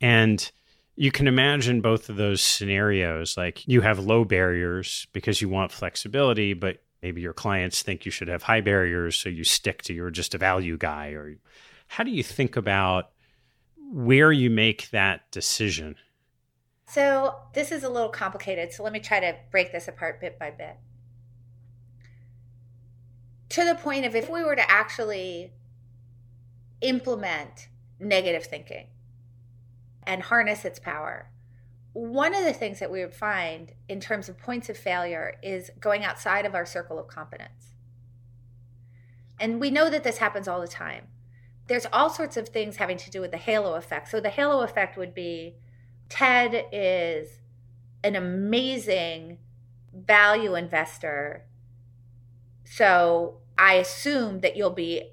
And you can imagine both of those scenarios. Like you have low barriers because you want flexibility, but maybe your clients think you should have high barriers, so you stick to you're just a value guy. Or how do you think about where you make that decision? So this is a little complicated. So let me try to break this apart bit by bit. To the point of if we were to actually implement negative thinking and harness its power, one of the things that we would find in terms of points of failure is going outside of our circle of competence. And we know that this happens all the time. There's all sorts of things having to do with the halo effect. So the halo effect would be Ted is an amazing value investor. So I assume that you'll be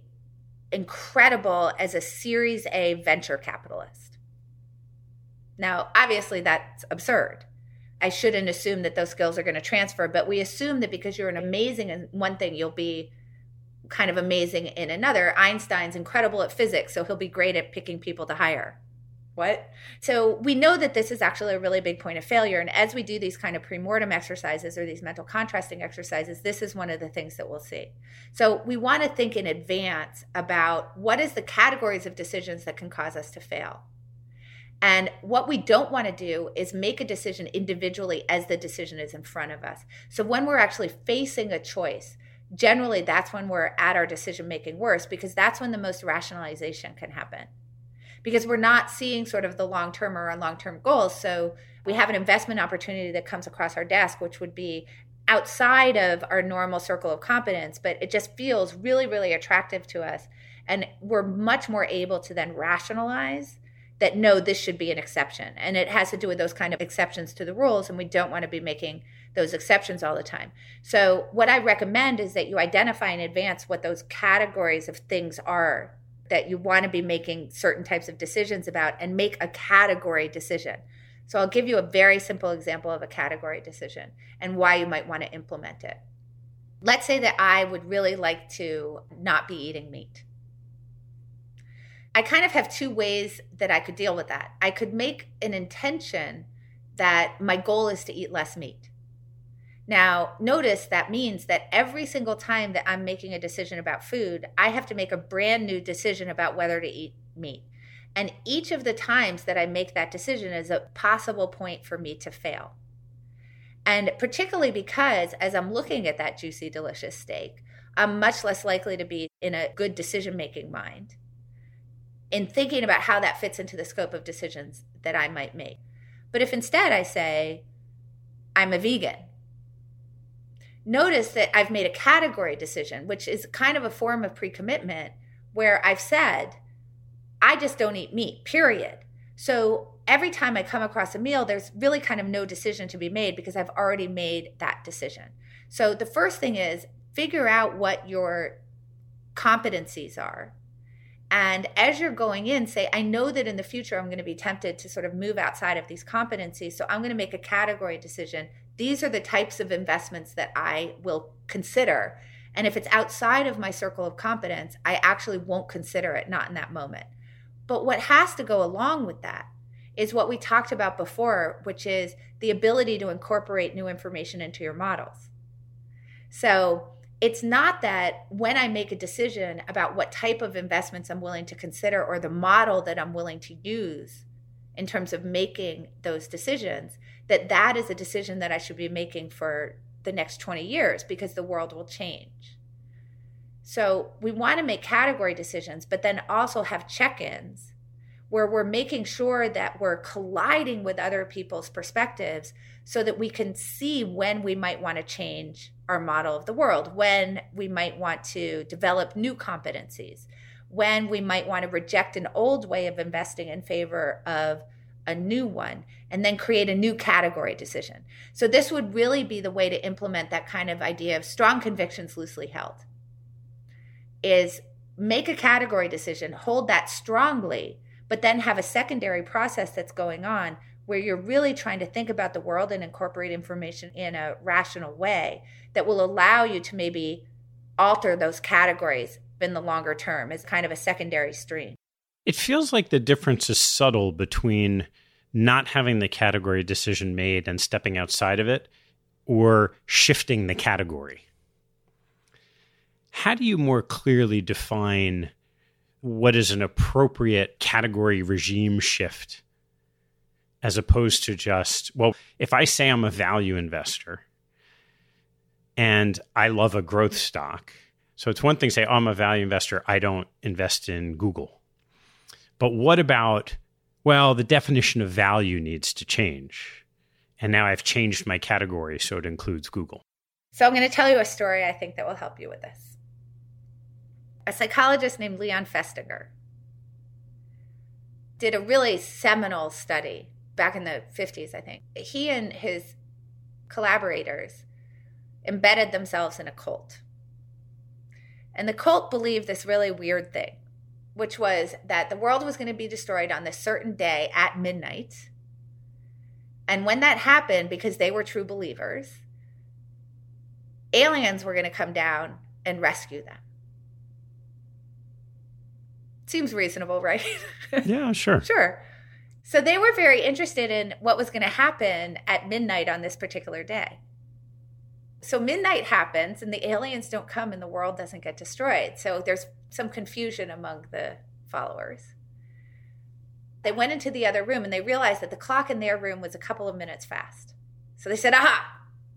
incredible as a Series A venture capitalist. Now, obviously, that's absurd. I shouldn't assume that those skills are going to transfer, but we assume that because you're an amazing in one thing, you'll be kind of amazing in another. Einstein's incredible at physics, so he'll be great at picking people to hire what? So we know that this is actually a really big point of failure. And as we do these kind of premortem exercises or these mental contrasting exercises, this is one of the things that we'll see. So we want to think in advance about what is the categories of decisions that can cause us to fail. And what we don't want to do is make a decision individually as the decision is in front of us. So when we're actually facing a choice, generally that's when we're at our decision making worst because that's when the most rationalization can happen. Because we're not seeing sort of the long term or long term goals. So we have an investment opportunity that comes across our desk, which would be outside of our normal circle of competence, but it just feels really, really attractive to us. And we're much more able to then rationalize that no, this should be an exception. And it has to do with those kind of exceptions to the rules. And we don't want to be making those exceptions all the time. So, what I recommend is that you identify in advance what those categories of things are that you want to be making certain types of decisions about and make a category decision. So I'll give you a very simple example of a category decision and why you might want to implement it. Let's say that I would really like to not be eating meat. I kind of have two ways that I could deal with that. I could make an intention that my goal is to eat less meat. Now, notice that means that every single time that I'm making a decision about food, I have to make a brand new decision about whether to eat meat. And each of the times that I make that decision is a possible point for me to fail. And particularly because as I'm looking at that juicy, delicious steak, I'm much less likely to be in a good decision making mind in thinking about how that fits into the scope of decisions that I might make. But if instead I say, I'm a vegan, notice that I've made a category decision, which is kind of a form of pre commitment where I've said, I just don't eat meat, period. So every time I come across a meal, there's really kind of no decision to be made because I've already made that decision. So the first thing is figure out what your competencies are. And as you're going in, say, I know that in the future I'm going to be tempted to sort of move outside of these competencies. So I'm going to make a category decision. These are the types of investments that I will consider. And if it's outside of my circle of competence, I actually won't consider it, not in that moment. But what has to go along with that is what we talked about before, which is the ability to incorporate new information into your models. So it's not that when I make a decision about what type of investments I'm willing to consider or the model that I'm willing to use in terms of making those decisions, that that is a decision that I should be making for the next 20 years because the world will change. So we want to make category decisions, but then also have check ins where we're making sure that we're colliding with other people's perspectives so that we can see when we might want to change our model of the world, when we might want to develop new competencies, when we might want to reject an old way of investing in favor of a new one and then create a new category decision. So, this would really be the way to implement that kind of idea of strong convictions loosely held is make a category decision, hold that strongly, but then have a secondary process that's going on where you're really trying to think about the world and incorporate information in a rational way that will allow you to maybe alter those categories in the longer term as kind of a secondary stream. It feels like the difference is subtle between not having the category decision made and stepping outside of it or shifting the category how do you more clearly define what is an appropriate category regime shift as opposed to just, well, if I say I'm a value investor and I love a growth stock, so it's one thing to say, oh, I'm a value investor, I don't invest in Google. But what about, well, the definition of value needs to change. And now I've changed my category so it includes Google. So I'm going to tell you a story I think that will help you with this a psychologist named Leon Festinger did a really seminal study back in the 50s, I think. He and his collaborators embedded themselves in a cult. And the cult believed this really weird thing, which was that the world was going to be destroyed on this certain day at midnight. And when that happened, because they were true believers, aliens were going to come down and rescue them. Seems reasonable, right? <laughs> yeah, sure. sure. So they were very interested in what was going to happen at midnight on this particular day. So midnight happens and the aliens don't come and the world doesn't get destroyed. So there's some confusion among the followers. They went into the other room and they realized that the clock in their room was a couple of minutes fast. So they said, aha,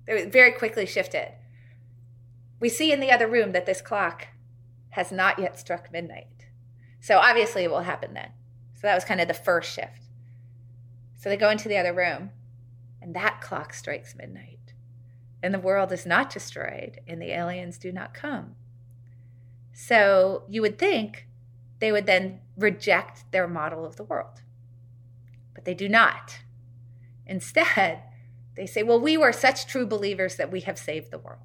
they very quickly shifted. we see in the other room that this clock has not yet struck midnight. So obviously it will happen then. So that was kind of the first shift. So they go into the other room, and that clock strikes midnight. And the world is not destroyed, and the aliens do not come. So you would think they would then reject their model of the world. But they do not. Instead, they say, well, we were such true believers that we have saved the world.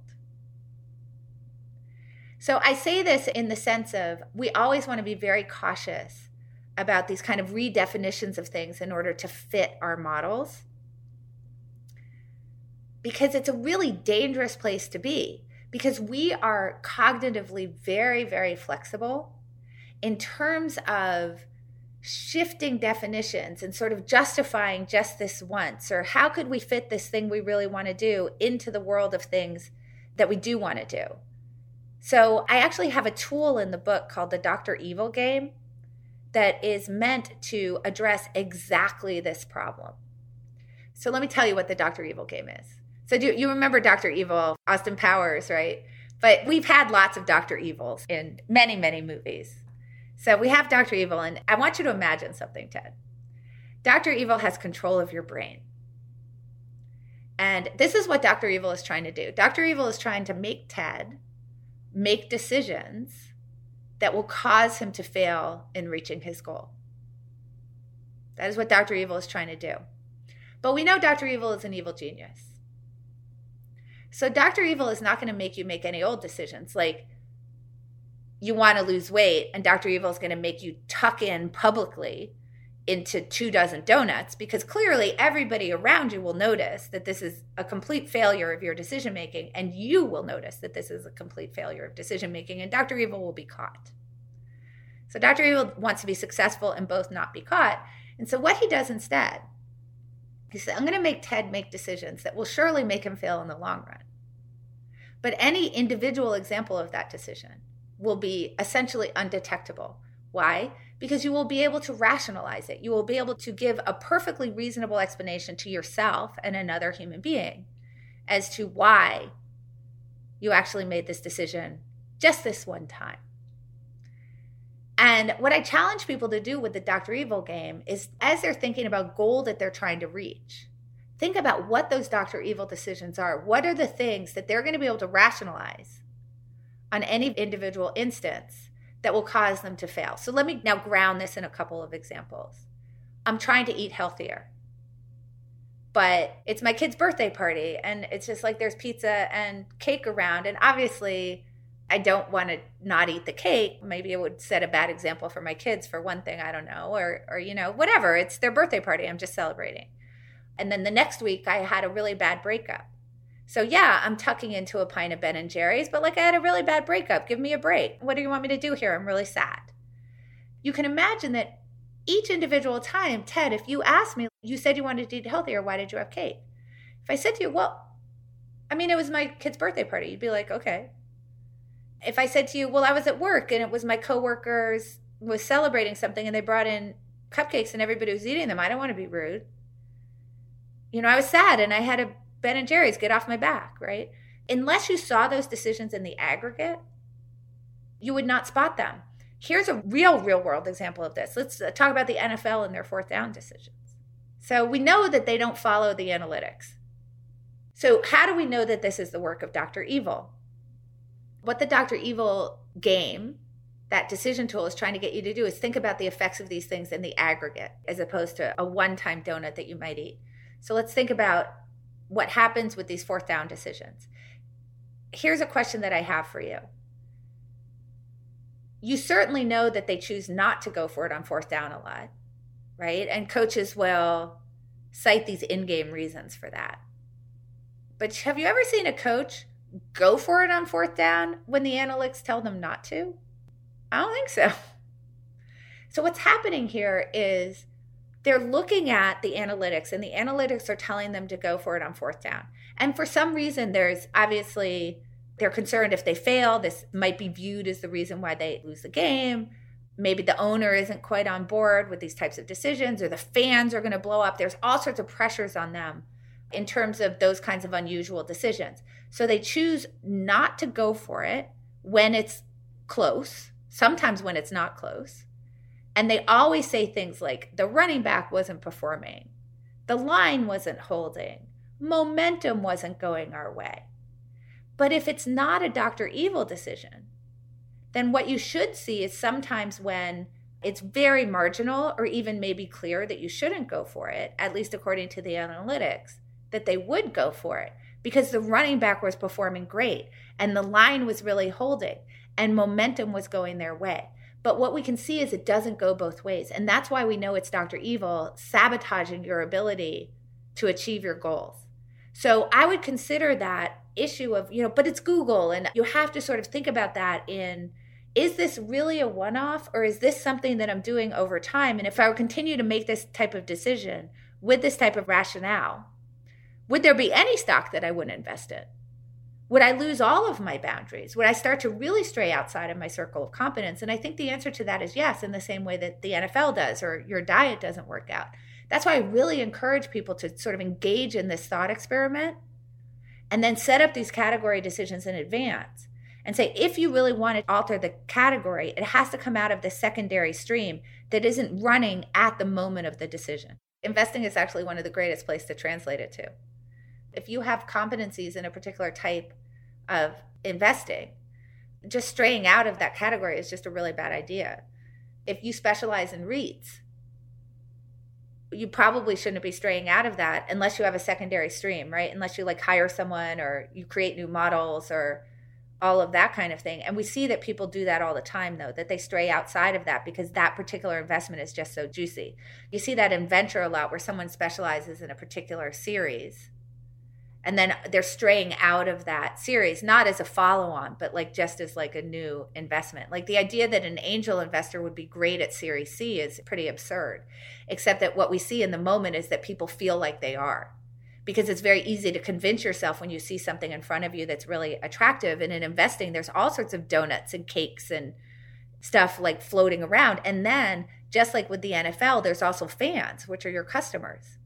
So I say this in the sense of we always want to be very cautious about these kind of redefinitions of things in order to fit our models because it's a really dangerous place to be because we are cognitively very very flexible in terms of shifting definitions and sort of justifying just this once or how could we fit this thing we really want to do into the world of things that we do want to do? So i actually have a tool in the book called the dr evil game that is meant to address exactly this problem. So let me tell you what the dr evil game is so do you remember dr evil austin powers right but we've had lots of dr evils in many many movies so we have Dr. Evil, and I want you to imagine something, Ted. Dr. Evil has control of your brain. And this is what Dr. Evil is trying to do. Dr. Evil is trying to make Ted make decisions that will cause him to fail in reaching his goal. That is what Dr. Evil is trying to do. But we know Dr. Evil is an evil genius. So Dr. Evil is not going to make you make any old decisions like you want to lose weight and Dr. Evil is going to make you tuck in publicly into two dozen donuts because clearly everybody around you will notice that this is a complete failure of your decision making and you will notice that this is a complete failure of decision making and Dr. Evil will be caught. So Dr. Evil wants to be successful and both not be caught. And so what he does instead, he said, I'm going to make Ted make decisions that will surely make him fail in the long run. But any individual example of that decision will be essentially undetectable. Why? Because you will be able to rationalize it. You will be able to give a perfectly reasonable explanation to yourself and another human being as to why you actually made this decision just this one time. And what I challenge people to do with the Dr. Evil game is as they're thinking about goal that they're trying to reach, think about what those Dr. Evil decisions are. What are the things that they're going to be able to rationalize on any individual instance that will cause them to fail. So let me now ground this in a couple of examples. I'm trying to eat healthier, but it's my kid's birthday party, and it's just like there's pizza and cake around. And obviously, I don't want to not eat the cake. Maybe it would set a bad example for my kids for one thing, I don't know, or or you know, whatever. It's their birthday party. I'm just celebrating. And then the next week I had a really bad breakup. So yeah, I'm tucking into a pint of Ben and Jerry's, but like I had a really bad breakup. Give me a break. What do you want me to do here? I'm really sad. You can imagine that each individual time, Ted, if you asked me, you said you wanted to eat healthier, why did you have cake? If I said to you, well, I mean, it was my kid's birthday party, you'd be like, okay. If I said to you, well, I was at work and it was my coworkers was celebrating something and they brought in cupcakes and everybody was eating them, I don't want to be rude. You know, I was sad and I had a Ben and Jerry's, get off my back, right? Unless you saw those decisions in the aggregate, you would not spot them. Here's a real, real world example of this. Let's uh, talk about the NFL and their fourth down decisions. So we know that they don't follow the analytics. So, how do we know that this is the work of Dr. Evil? What the Dr. Evil game, that decision tool, is trying to get you to do is think about the effects of these things in the aggregate as opposed to a one time donut that you might eat. So, let's think about what happens with these fourth down decisions. Here's a question that I have for you. You certainly know that they choose not to go for it on fourth down a lot, right? And coaches will cite these in game reasons for that. But have you ever seen a coach go for it on fourth down when the analytics tell them not to? I don't think so. <laughs> So, what's happening here is they're looking at the analytics and the analytics are telling them to go for it on fourth down. And for some reason, there's obviously they're concerned if they fail, this might be viewed as the reason why they lose the game. Maybe the owner isn't quite on board with these types of decisions, or the fans are going to blow up. There's all sorts of pressures on them in terms of those kinds of unusual decisions. So they choose not to go for it when it's close, sometimes when it's not close. And they always say things like the running back wasn't performing, the line wasn't holding, momentum wasn't going our way. But if it's not a Dr. Evil decision, then what you should see is sometimes when it's very marginal or even maybe clear that you shouldn't go for it, at least according to the analytics, that they would go for it because the running back was performing great and the line was really holding and momentum was going their way. But what we can see is it doesn't go both ways. And that's why we know it's Dr. Evil sabotaging your ability to achieve your goals. So I would consider that issue of, you know, but it's Google. And you have to sort of think about that in is this really a one off or is this something that I'm doing over time? And if I would continue to make this type of decision with this type of rationale, would there be any stock that I wouldn't invest in? Would I lose all of my boundaries? Would I start to really stray outside of my circle of competence? And I think the answer to that is yes, in the same way that the NFL does or your diet doesn't work out. That's why I really encourage people to sort of engage in this thought experiment and then set up these category decisions in advance and say, if you really want to alter the category, it has to come out of the secondary stream that isn't running at the moment of the decision. Investing is actually one of the greatest places to translate it to if you have competencies in a particular type of investing, just straying out of that category is just a really bad idea. If you specialize in REITs, you probably shouldn't be straying out of that unless you have a secondary stream, right? Unless you like hire someone or you create new models or all of that kind of thing. And we see that people do that all the time, though, that they stray outside of that because that particular investment is just so juicy. You see that in venture a lot where someone specializes in a particular series and then they're straying out of that series not as a follow-on but like just as like a new investment. Like the idea that an angel investor would be great at series c is pretty absurd except that what we see in the moment is that people feel like they are. Because it's very easy to convince yourself when you see something in front of you that's really attractive. And in investing there's all sorts of donuts and cakes and stuff like floating around. And then just like with the NFL there's also fans which are your customers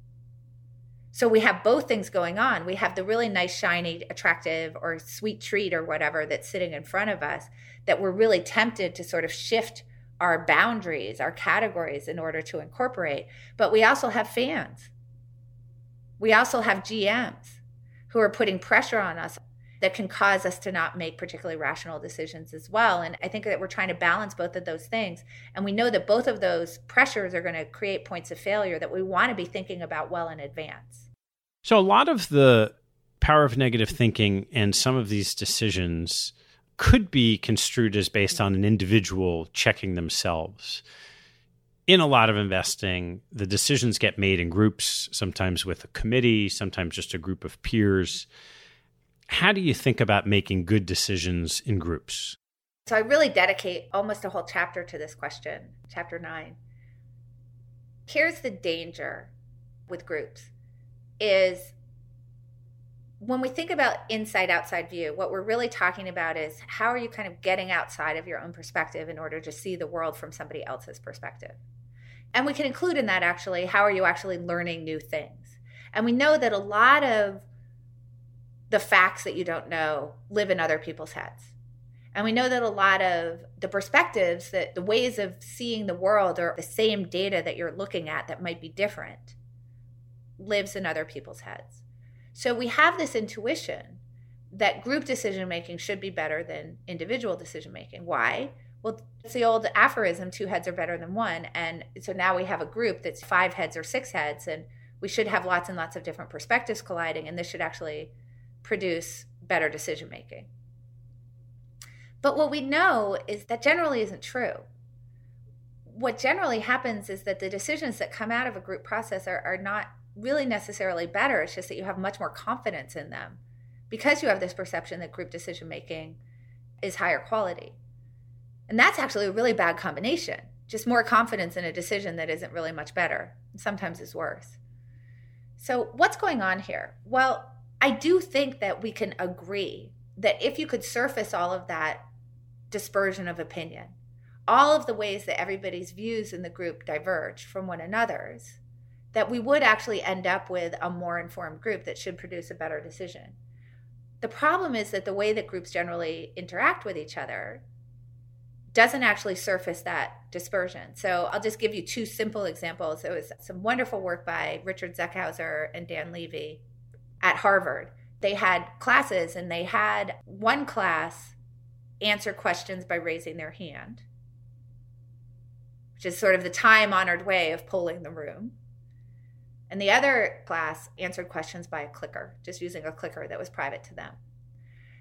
so we have both things going on. We have the really nice, shiny, attractive, or sweet treat or whatever that's sitting in front of us that we're really tempted to sort of shift our boundaries, our categories in order to incorporate. But we also have fans. We also have GMs who are putting pressure on us that can cause us to not make particularly rational decisions as well. And I think that we're trying to balance both of those things. And we know that both of those pressures are going to create points of failure that we want to be thinking about well in advance. So, a lot of the power of negative thinking and some of these decisions could be construed as based on an individual checking themselves. In a lot of investing, the decisions get made in groups, sometimes with a committee, sometimes just a group of peers how do you think about making good decisions in groups? So I really dedicate almost a whole chapter to this question, chapter nine. Here's the danger with groups is when we think about inside outside view, what we're really talking about is how are you kind of getting outside of your own perspective in order to see the world from somebody else's perspective? And we can include in that actually, how are you actually learning new things? And we know that a lot of the facts that you don't know live in other people's heads. And we know that a lot of the perspectives that the ways of seeing the world or the same data that you're looking at that might be different lives in other people's heads. So we have this intuition that group decision making should be better than individual decision making. Why? Well, it's the old aphorism two heads are better than one. And so now we have a group that's five heads or six heads, and we should have lots and lots of different perspectives colliding. And this should actually produce better decision making. But what we know is that generally isn't true. What generally happens is that the decisions that come out of a group process are, are not really necessarily better. It's just that you have much more confidence in them because you have this perception that group decision making is higher quality. And that's actually a really bad combination. Just more confidence in a decision that isn't really much better. Sometimes is worse. So, what's going on here? Well, I do think that we can agree that if you could surface all of that dispersion of opinion, all of the ways that everybody's views in the group diverge from one another's, that we would actually end up with a more informed group that should produce a better decision. The problem is that the way that groups generally interact with each other doesn't actually surface that dispersion. So I'll just give you two simple examples. It was some wonderful work by Richard Zeckhauser and Dan Levy at Harvard. They had classes and they had one class answer questions by raising their hand, which is sort of the time honored way of polling the room. And the other class answered questions by a clicker, just using a clicker that was private to them.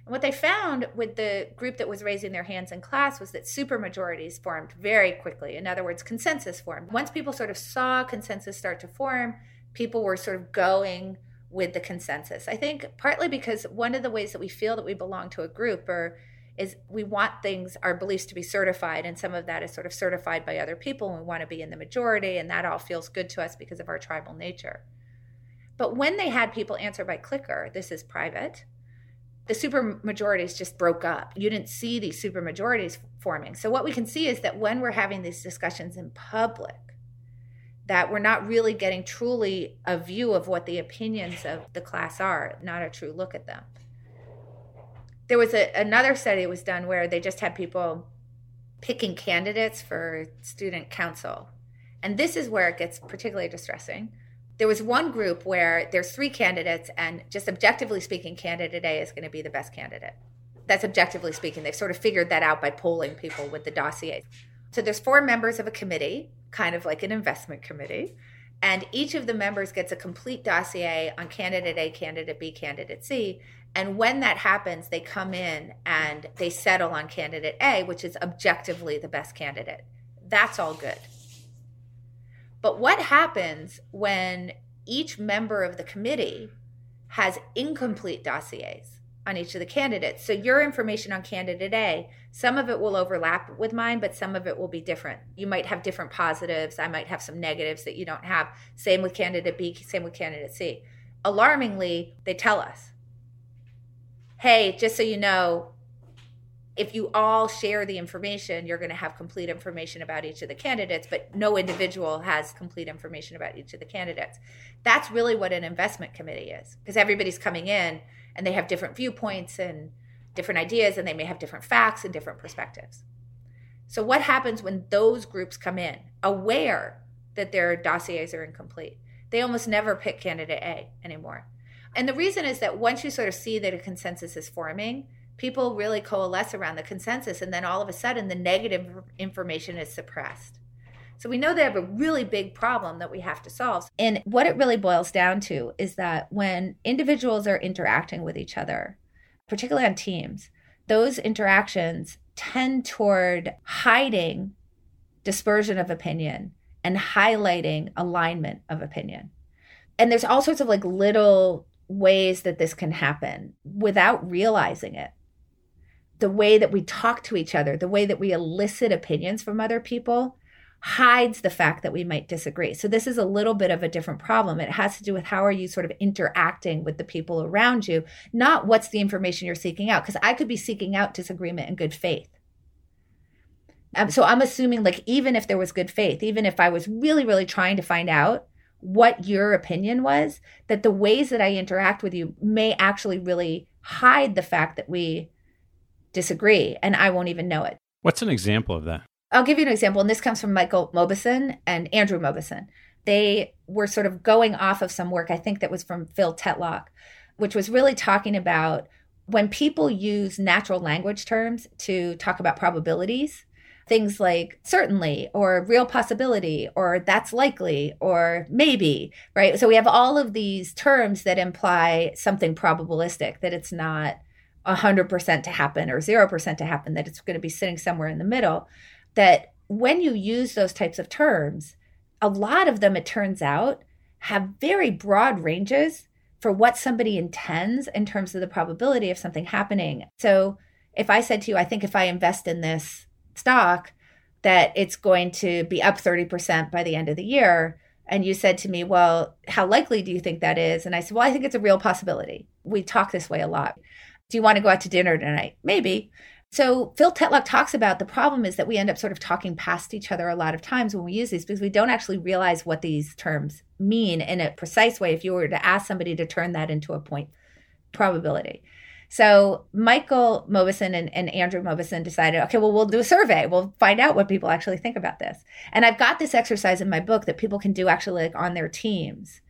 And what they found with the group that was raising their hands in class was that supermajorities formed very quickly. In other words, consensus formed. Once people sort of saw consensus start to form, people were sort of going with the consensus. I think partly because one of the ways that we feel that we belong to a group or is we want things our beliefs to be certified and some of that is sort of certified by other people and we want to be in the majority and that all feels good to us because of our tribal nature. But when they had people answer by clicker this is private the super majorities just broke up. You didn't see these super majorities forming. So what we can see is that when we're having these discussions in public that we're not really getting truly a view of what the opinions of the class are not a true look at them there was a, another study that was done where they just had people picking candidates for student council. And this is where it gets particularly distressing. There was one group where there's three candidates, and just objectively speaking, candidate A is going to be the best candidate. That's objectively speaking. They've sort of figured that out by polling people with the dossiers. So there's four members of a committee, kind of like an investment committee, and each of the members gets a complete dossier on candidate A, candidate B, candidate C. And when that happens, they come in and they settle on candidate A, which is objectively the best candidate. That's all good. But what happens when each member of the committee has incomplete dossiers on each of the candidates? So your information on candidate A, some of it will overlap with mine, but some of it will be different. You might have different positives. I might have some negatives that you don't have. Same with candidate B, same with candidate C. Alarmingly, they tell us hey, just so you know, if you all share the information, you're going to have complete information about each of the candidates, but no individual has complete information about each of the candidates. That's really what an investment committee is because everybody's coming in and they have different viewpoints and different ideas, and they may have different facts and different perspectives. So, what happens when those groups come in aware that their dossiers are incomplete? They almost never pick candidate A anymore and the reason is that once you sort of see that a consensus is forming, people really coalesce around the consensus. And then all of a sudden, the negative information is suppressed. So we know they have a really big problem that we have to solve. And what it really boils down to is that when individuals are interacting with each other, particularly on teams, those interactions tend toward hiding dispersion of opinion and highlighting alignment of opinion. And there's all sorts of like little ways that this can happen without realizing it. The way that we talk to each other, the way that we elicit opinions from other people hides the fact that we might disagree. So this is a little bit of a different problem. It has to do with how are you sort of interacting with the people around you, not what's the information you're seeking out because I could be seeking out disagreement in good faith. Um, so I'm assuming like even if there was good faith, even if I was really really trying to find out what your opinion was, that the ways that I interact with you may actually really hide the fact that we disagree and I won't even know it. What's an example of that? I'll give you an example, and this comes from Michael Mauboussin and Andrew Mauboussin. They were sort of going off of some work, I think that was from Phil Tetlock, which was really talking about when people use natural language terms to talk about probabilities, things like certainly or real possibility or that's likely or maybe, right? So we have all of these terms that imply something probabilistic, that it's not 100% to happen or 0% to happen, that it's going to be sitting somewhere in the middle. That when you use those types of terms, a lot of them, it turns out, have very broad ranges for what somebody intends in terms of the probability of something happening. So if I said to you, I think if I invest in this stock that it's going to be up 30% by the end of the year. And you said to me, Well, how likely do you think that is? And I said, Well, I think it's a real possibility. We talk this way a lot. Do you want to go out to dinner tonight? Maybe. So Phil Tetlock talks about the problem is that we end up sort of talking past each other a lot of times when we use these because we don't actually realize what these terms mean in a precise way if you were to ask somebody to turn that into a point probability. So Michael Mauboussin and, and, Andrew Mauboussin decided, okay, well, we'll do a survey. We'll find out what people actually think about this. And I've got this exercise in my book that people can do actually like on their teams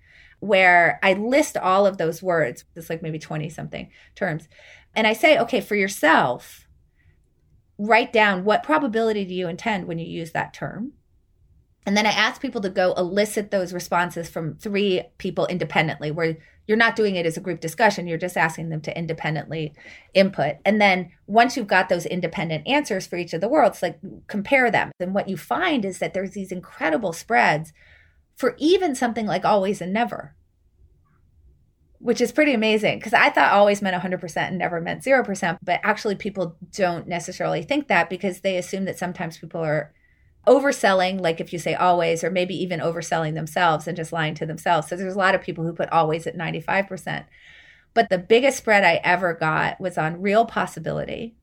where I list all of those words, it's like maybe 20 something terms. And I say, okay, for yourself, write down what probability do you intend when you use that term. And then I ask people to go elicit those responses from three people independently, where you're not doing it as a group discussion. You're just asking them to independently input. And then once you've got those independent answers for each of the worlds, like compare them. And what you find is that there's these incredible spreads for even something like always and never which is pretty amazing because I thought always meant 100% and never meant 0%. But actually, people don't necessarily think that because they assume that sometimes people are overselling, like if you say always, or maybe even overselling themselves and just lying to themselves. So there's a lot of people who put always at 95%. But the biggest spread I ever got was on real possibility,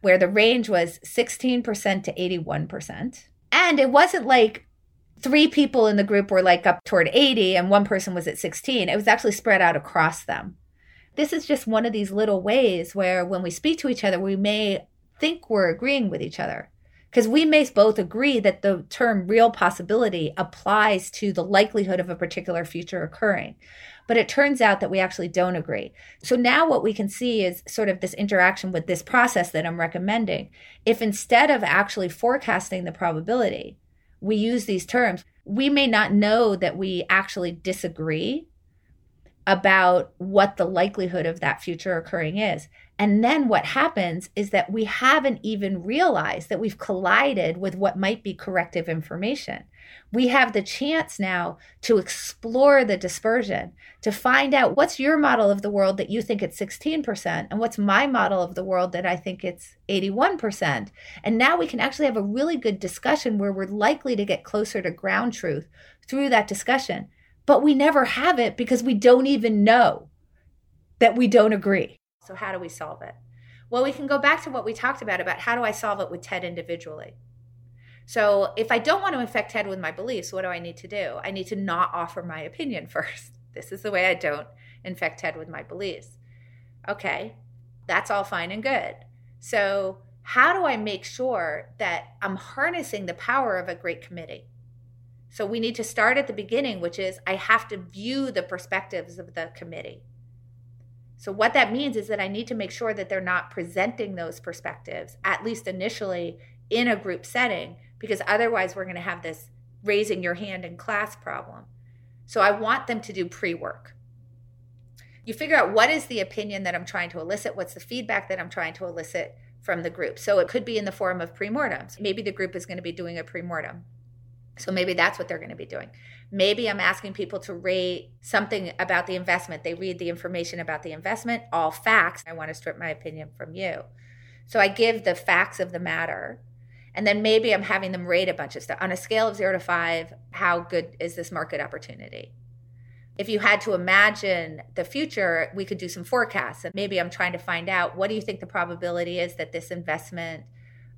where the range was 16% to 81%. And it wasn't like three people in the group were like up toward 80 and one person was at 16. It was actually spread out across them. This is just one of these little ways where when we speak to each other, we may think we're agreeing with each other. Because we may both agree that the term real possibility applies to the likelihood of a particular future occurring. But it turns out that we actually don't agree. So now what we can see is sort of this interaction with this process that I'm recommending. If instead of actually forecasting the probability, we use these terms, we may not know that we actually disagree about what the likelihood of that future occurring is. And then what happens is that we haven't even realized that we've collided with what might be corrective information. We have the chance now to explore the dispersion, to find out what's your model of the world that you think it's 16%, and what's my model of the world that I think it's 81%. And now we can actually have a really good discussion where we're likely to get closer to ground truth through that discussion. But we never have it because we don't even know that we don't agree. So, how do we solve it? Well, we can go back to what we talked about about how do I solve it with Ted individually. So, if I don't want to infect Ted with my beliefs, what do I need to do? I need to not offer my opinion <laughs> first. This is the way I don't infect Ted with my beliefs. Okay, that's all fine and good. So, how do I make sure that I'm harnessing the power of a great committee? So, we need to start at the beginning, which is I have to view the perspectives of the committee. So, what that means is that I need to make sure that they're not presenting those perspectives, at least initially, in a group setting, because otherwise we're going to have this raising your hand in class problem. So, I want them to do pre work. You figure out what is the opinion that I'm trying to elicit, what's the feedback that I'm trying to elicit from the group. So, it could be in the form of pre-mortems. Maybe the group is going to be doing a pre-mortem. So maybe that's what they're going to be doing. Maybe I'm asking people to rate something about the investment. They read the information about the investment, all facts. I want to strip my opinion from you. So I give the facts of the matter. And then maybe I'm having them rate a bunch of stuff. On a scale of zero to five, how good is this market opportunity? If you had to imagine the future, we could do some forecasts. And maybe I'm trying to find out what do you think the probability is that this investment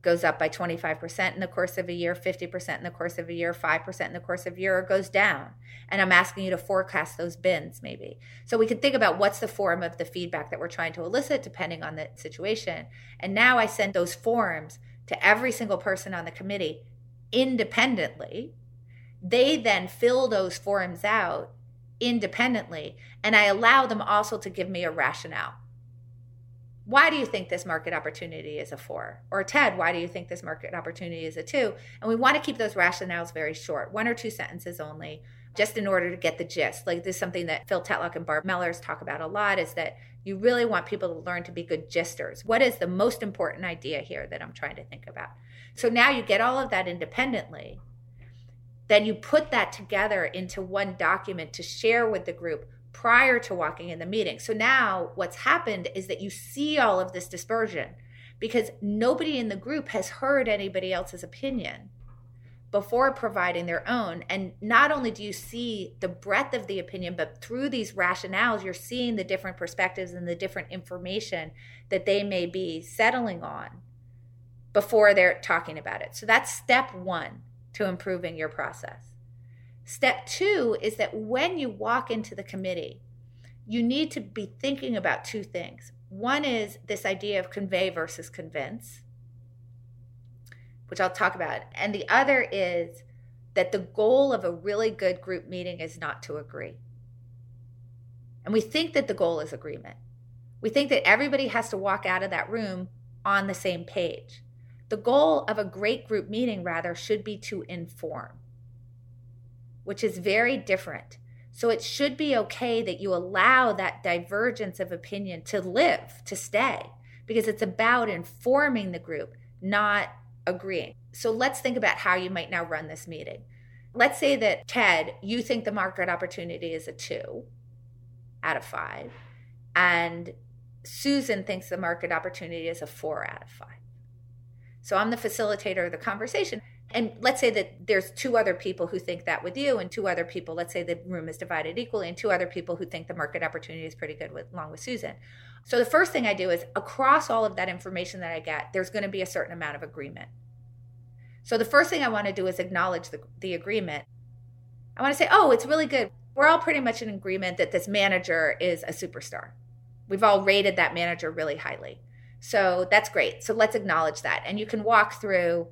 goes up by 25% in the course of a year, 50% in the course of a year, 5% in the course of a year, or goes down. And I'm asking you to forecast those bins maybe. So we can think about what's the form of the feedback that we're trying to elicit depending on the situation. And now I send those forms to every single person on the committee independently. They then fill those forms out independently, and I allow them also to give me a rationale why do you think this market opportunity is a four? Or Ted, why do you think this market opportunity is a two? And we want to keep those rationales very short, one or two sentences only, just in order to get the gist. Like this is something that Phil Tetlock and Barb Mellers talk about a lot is that you really want people to learn to be good gisters. What is the most important idea here that I'm trying to think about? So now you get all of that independently. Then you put that together into one document to share with the group prior to walking in the meeting. So now what's happened is that you see all of this dispersion because nobody in the group has heard anybody else's opinion before providing their own. And not only do you see the breadth of the opinion, but through these rationales, you're seeing the different perspectives and the different information that they may be settling on. before they're talking about it. So that's step one to improving your process. Step two is that when you walk into the committee, you need to be thinking about two things. One is this idea of convey versus convince, which I'll talk about. And the other is that the goal of a really good group meeting is not to agree. And we think that the goal is agreement. We think that everybody has to walk out of that room on the same page. The goal of a great group meeting, rather, should be to inform, which is very different. So it should be okay that you allow that divergence of opinion to live, to stay, because it's about informing the group, not agreeing. So let's think about how you might now run this meeting. Let's say that Ted, you think the market opportunity is a two out of five, and Susan thinks the market opportunity is a four out of five. So I'm the facilitator of the conversation. And let's say that there's two other people who think that with you, and two other people, let's say the room is divided equally, and two other people who think the market opportunity is pretty good with, along with Susan. So the first thing I do is across all of that information that I get, there's going to be a certain amount of agreement. So the first thing I want to do is acknowledge the, the agreement. I want to say, oh, it's really good. We're all pretty much in agreement that this manager is a superstar. We've all rated that manager really highly. So that's great. So let's acknowledge that. And you can walk through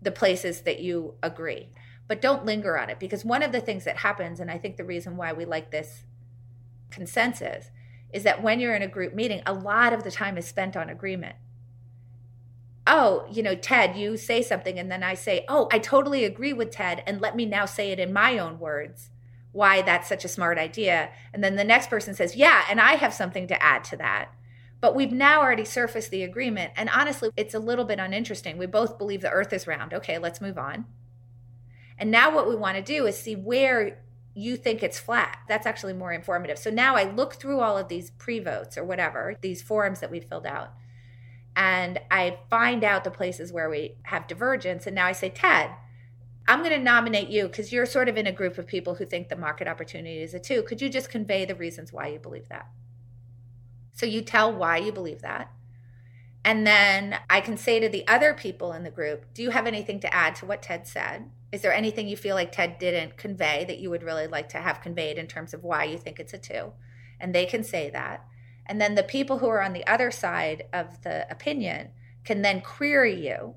the places that you agree, but don't linger on it because one of the things that happens, and I think the reason why we like this consensus, is that when you're in a group meeting, a lot of the time is spent on agreement. Oh, you know, Ted, you say something, and then I say, Oh, I totally agree with Ted, and let me now say it in my own words why that's such a smart idea. And then the next person says, Yeah, and I have something to add to that. But we've now already surfaced the agreement. And honestly, it's a little bit uninteresting. We both believe the earth is round. Okay, let's move on. And now what we want to do is see where you think it's flat. That's actually more informative. So now I look through all of these pre votes or whatever, these forms that we filled out, and I find out the places where we have divergence. And now I say, Ted, I'm going to nominate you because you're sort of in a group of people who think the market opportunity is a two. Could you just convey the reasons why you believe that? So you tell why you believe that. And then I can say to the other people in the group, do you have anything to add to what Ted said? Is there anything you feel like Ted didn't convey that you would really like to have conveyed in terms of why you think it's a two? And they can say that. And then the people who are on the other side of the opinion can then query you.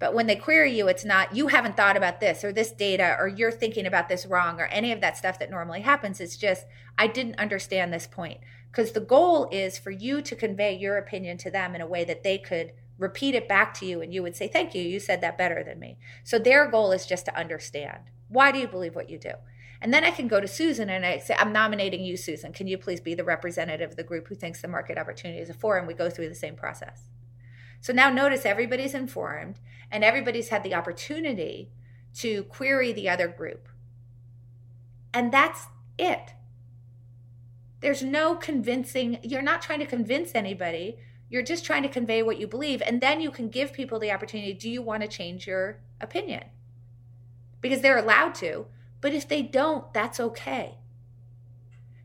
But when they query you, it's not, you haven't thought about this or this data or you're thinking about this wrong or any of that stuff that normally happens. It's just, I didn't understand this point because the goal is for you to convey your opinion to them in a way that they could repeat it back to you and you would say thank you you said that better than me. So their goal is just to understand. Why do you believe what you do? And then i can go to susan and i say i'm nominating you susan. Can you please be the representative of the group who thinks the market opportunity is a four? And we go through the same process. So now notice everybody's informed and everybody's had the opportunity to query the other group. And that's it there's no convincing, you're not trying to convince anybody. You're just trying to convey what you believe. And then you can give people the opportunity do you want to change your opinion? Because they're allowed to. But if they don't, that's okay.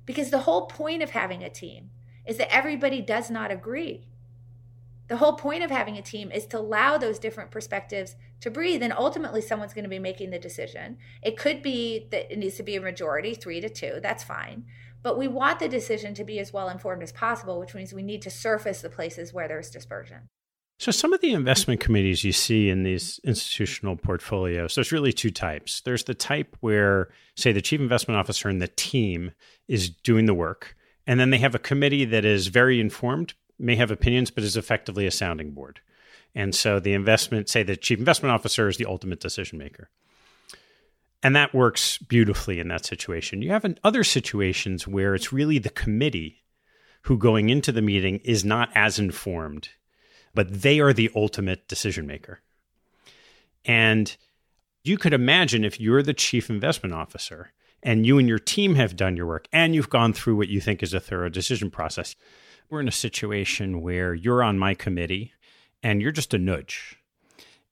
Because the whole point of having a team is that everybody does not agree. The whole point of having a team is to allow those different perspectives to breathe. And ultimately, someone's going to be making the decision. It could be that it needs to be a majority, three to two. That's fine. But we want the decision to be as well informed as possible, which means we need to surface the places where there's dispersion. So, some of the investment committees you see in these institutional portfolios, there's really two types. There's the type where, say, the chief investment officer and the team is doing the work, and then they have a committee that is very informed, may have opinions, but is effectively a sounding board. And so the investment, say, the chief investment officer is the ultimate decision maker. And that works beautifully in that situation. You have in other situations where it's really the committee who, going into the meeting, is not as informed, but they are the ultimate decision maker. And you could imagine if you're the chief investment officer and you and your team have done your work and you've gone through what you think is a thorough decision process, we're in a situation where you're on my committee and you're just a nudge.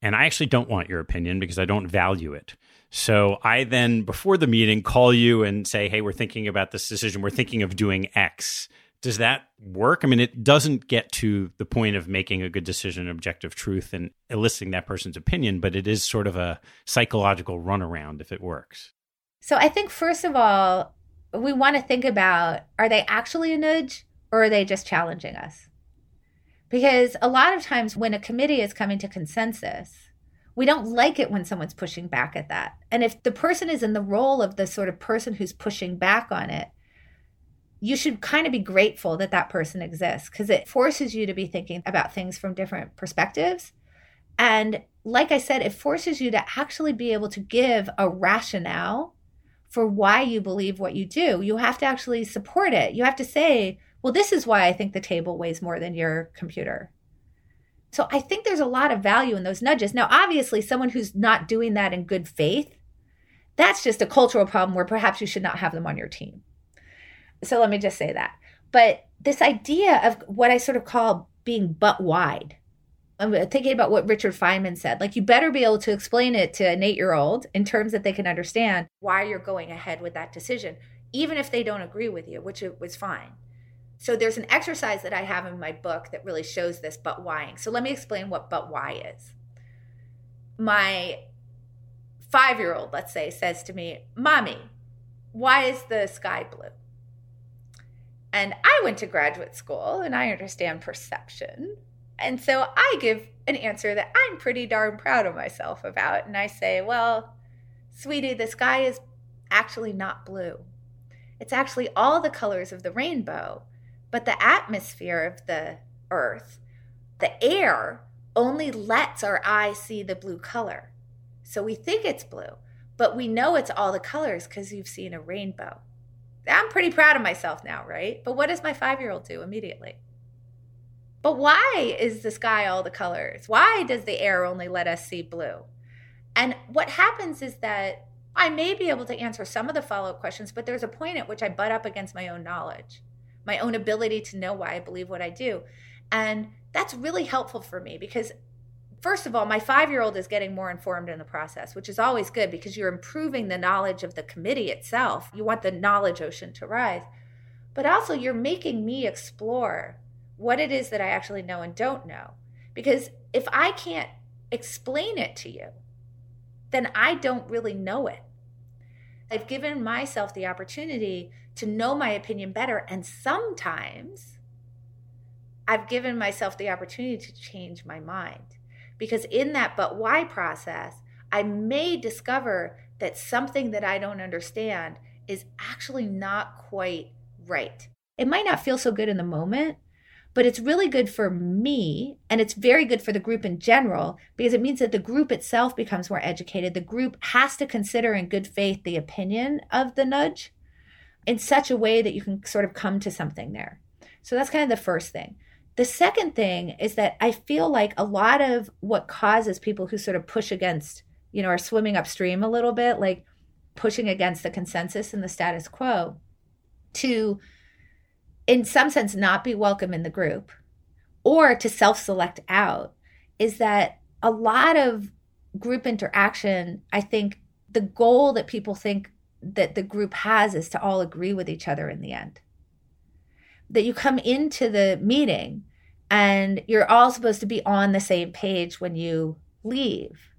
And I actually don't want your opinion because I don't value it. So I then, before the meeting, call you and say, hey, we're thinking about this decision. We're thinking of doing X. Does that work? I mean, it doesn't get to the point of making a good decision, objective truth, and eliciting that person's opinion, but it is sort of a psychological runaround if it works. So I think, first of all, we want to think about are they actually a nudge or are they just challenging us? Because a lot of times when a committee is coming to consensus, we don't like it when someone's pushing back at that. And if the person is in the role of the sort of person who's pushing back on it, you should kind of be grateful that that person exists because it forces you to be thinking about things from different perspectives. And like I said, it forces you to actually be able to give a rationale for why you believe what you do. You have to actually support it. You have to say, well, this is why I think the table weighs more than your computer. So I think there's a lot of value in those nudges. Now, obviously, someone who's not doing that in good faith, that's just a cultural problem where perhaps you should not have them on your team. So let me just say that. But this idea of what I sort of call being butt wide. I'm thinking about what Richard Feynman said. Like, you better be able to explain it to an eight year old in terms that they can understand why you're going ahead with that decision, even if they don't agree with you, which was fine. So, there's an exercise that I have in my book that really shows this but whying. So, let me explain what but why is. My five year old, let's say, says to me, Mommy, why is the sky blue? And I went to graduate school and I understand perception. And so I give an answer that I'm pretty darn proud of myself about. And I say, well, sweetie, the sky is actually not blue. It's actually all the colors of the rainbow, but the atmosphere of the earth, the air, only lets our eye see the blue color. So we think it's blue, but we know it's all the colors because you've seen a rainbow. I'm pretty proud of myself now, right? But what does my five year old do immediately? But why is the sky all the colors? Why does the air only let us see blue? And what happens is that I may be able to answer some of the follow up questions, but there's a point at which I butt up against my own knowledge, my own ability to know why I believe what I do. And that's really helpful for me because first of all, my five year old is getting more informed in the process, which is always good because you're improving the knowledge of the committee itself. You want the knowledge ocean to rise. But also, you're making me explore what it is that I actually know and don't know. Because if I can't explain it to you, then I don't really know it. I've given myself the opportunity to know my opinion better. And sometimes I've given myself the opportunity to change my mind. Because in that but why process, I may discover that something that I don't understand is actually not quite right. It might not feel so good in the moment, but it's really good for me and it's very good for the group in general because it means that the group itself becomes more educated. The group has to consider in good faith the opinion of the nudge in such a way that you can sort of come to something there. So that's kind of the first thing. The second thing is that I feel like a lot of what causes people who sort of push against, you know, are swimming upstream a little bit, like pushing against the consensus and the status quo, to, in some sense, not be welcome in the group or to self select out, is that a lot of group interaction, I think the goal that people think that the group has is to all agree with each other in the end that you come into the meeting and you're all supposed to be on the same page when you leave.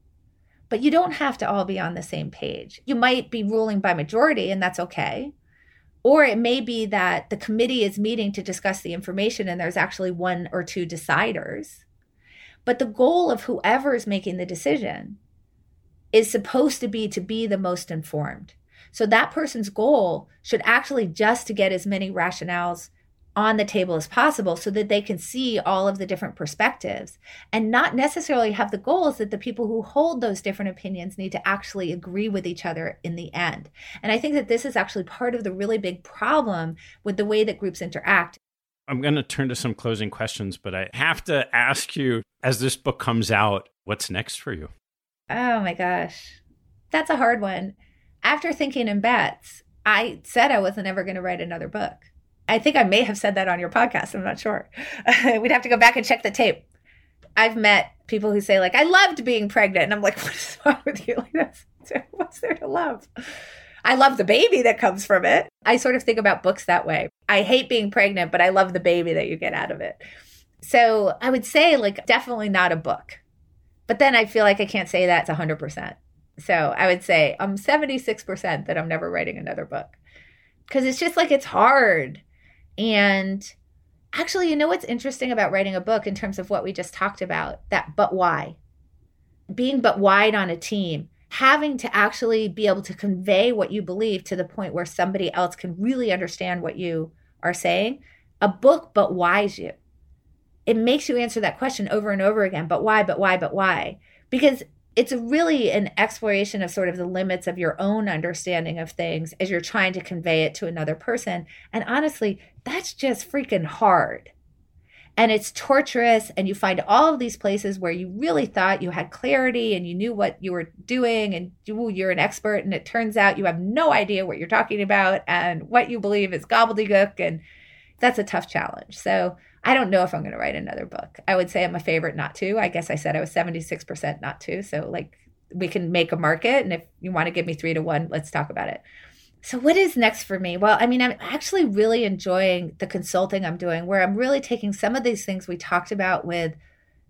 But you don't have to all be on the same page. You might be ruling by majority, and that's okay. Or it may be that the committee is meeting to discuss the information and there's actually one or two deciders. But the goal of whoever is making the decision is supposed to be to be the most informed. So that person's goal should actually just to get as many rationales on the table as possible so that they can see all of the different perspectives and not necessarily have the goals that the people who hold those different opinions need to actually agree with each other in the end. And I think that this is actually part of the really big problem with the way that groups interact. I'm going to turn to some closing questions, but I have to ask you as this book comes out, what's next for you? Oh my gosh. That's a hard one. After thinking in bets, I said I wasn't ever going to write another book. I think I may have said that on your podcast. I'm not sure. <laughs> We'd have to go back and check the tape. I've met people who say like, "I loved being pregnant," and I'm like, <laughs> "What is wrong with you? <laughs> Like, that's, what's there to love?" I love the baby that comes from it. I sort of think about books that way. I hate being pregnant, but I love the baby that you get out of it. So I would say, like, definitely not a book. But then I feel like I can't say that's 100%. So I would say I'm 76% that I'm never writing another book because it's just like it's hard. And actually, you know what's interesting about writing a book in terms of what we just talked about? That but why? Being but wide on a team, having to actually be able to convey what you believe to the point where somebody else can really understand what you are saying. A book but why's you. It makes you answer that question over and over again, but why, but why, but why? Because it's really an exploration of sort of the limits of your own understanding of things as you're trying to convey it to another person. And honestly, that's just freaking hard. And it's torturous, and you find all of these places where you really thought you had clarity and you knew what you were doing, and ooh, you're an expert, and it turns out you have no idea what you're talking about, and what you believe is gobbledygook. And that's a tough challenge. So, I don't know if I'm going to write another book. I would say I'm a favorite not to. I guess I said I was 76% not to. So, like, we can make a market. And if you want to give me three to one, let's talk about it. So, what is next for me? Well, I mean, I'm actually really enjoying the consulting I'm doing, where I'm really taking some of these things we talked about with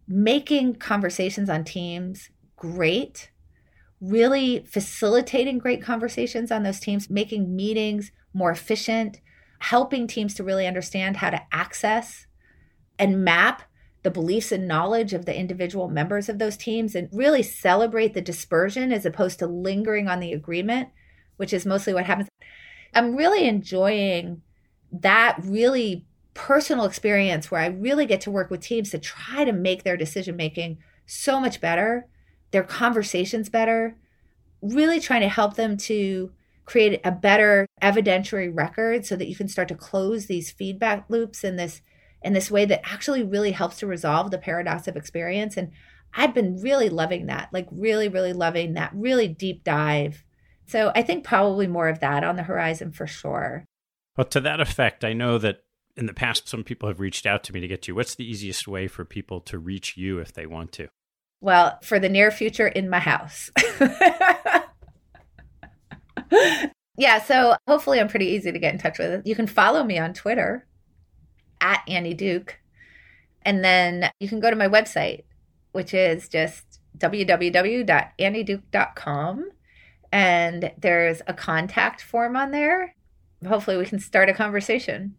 making conversations on teams great, really facilitating great conversations on those teams, making meetings more efficient, helping teams to really understand how to access and map the beliefs and knowledge of the individual members of those teams and really celebrate the dispersion as opposed to lingering on the agreement, which is mostly what happens. I'm really enjoying that really personal experience where I really get to work with teams to try to make their decision making so much better, their conversations better, really trying to help them to create a better evidentiary record so that you can start to close these feedback loops and this in this way that actually really helps to resolve the paradox of experience. And I've been really loving that, like really, really loving that really deep dive. So I think probably more of that on the horizon for sure. Well, to that effect, I know that in the past, some people have reached out to me to get you. What's the easiest way for people to reach you if they want to? Well, for the near future, in my house. <laughs> yeah, so hopefully I'm pretty easy to get in touch with. You can follow me on Twitter at Annie Duke. And then you can go to my website, which is just www.annieduke.com. And there's a contact form on there. Hopefully, we can start a conversation.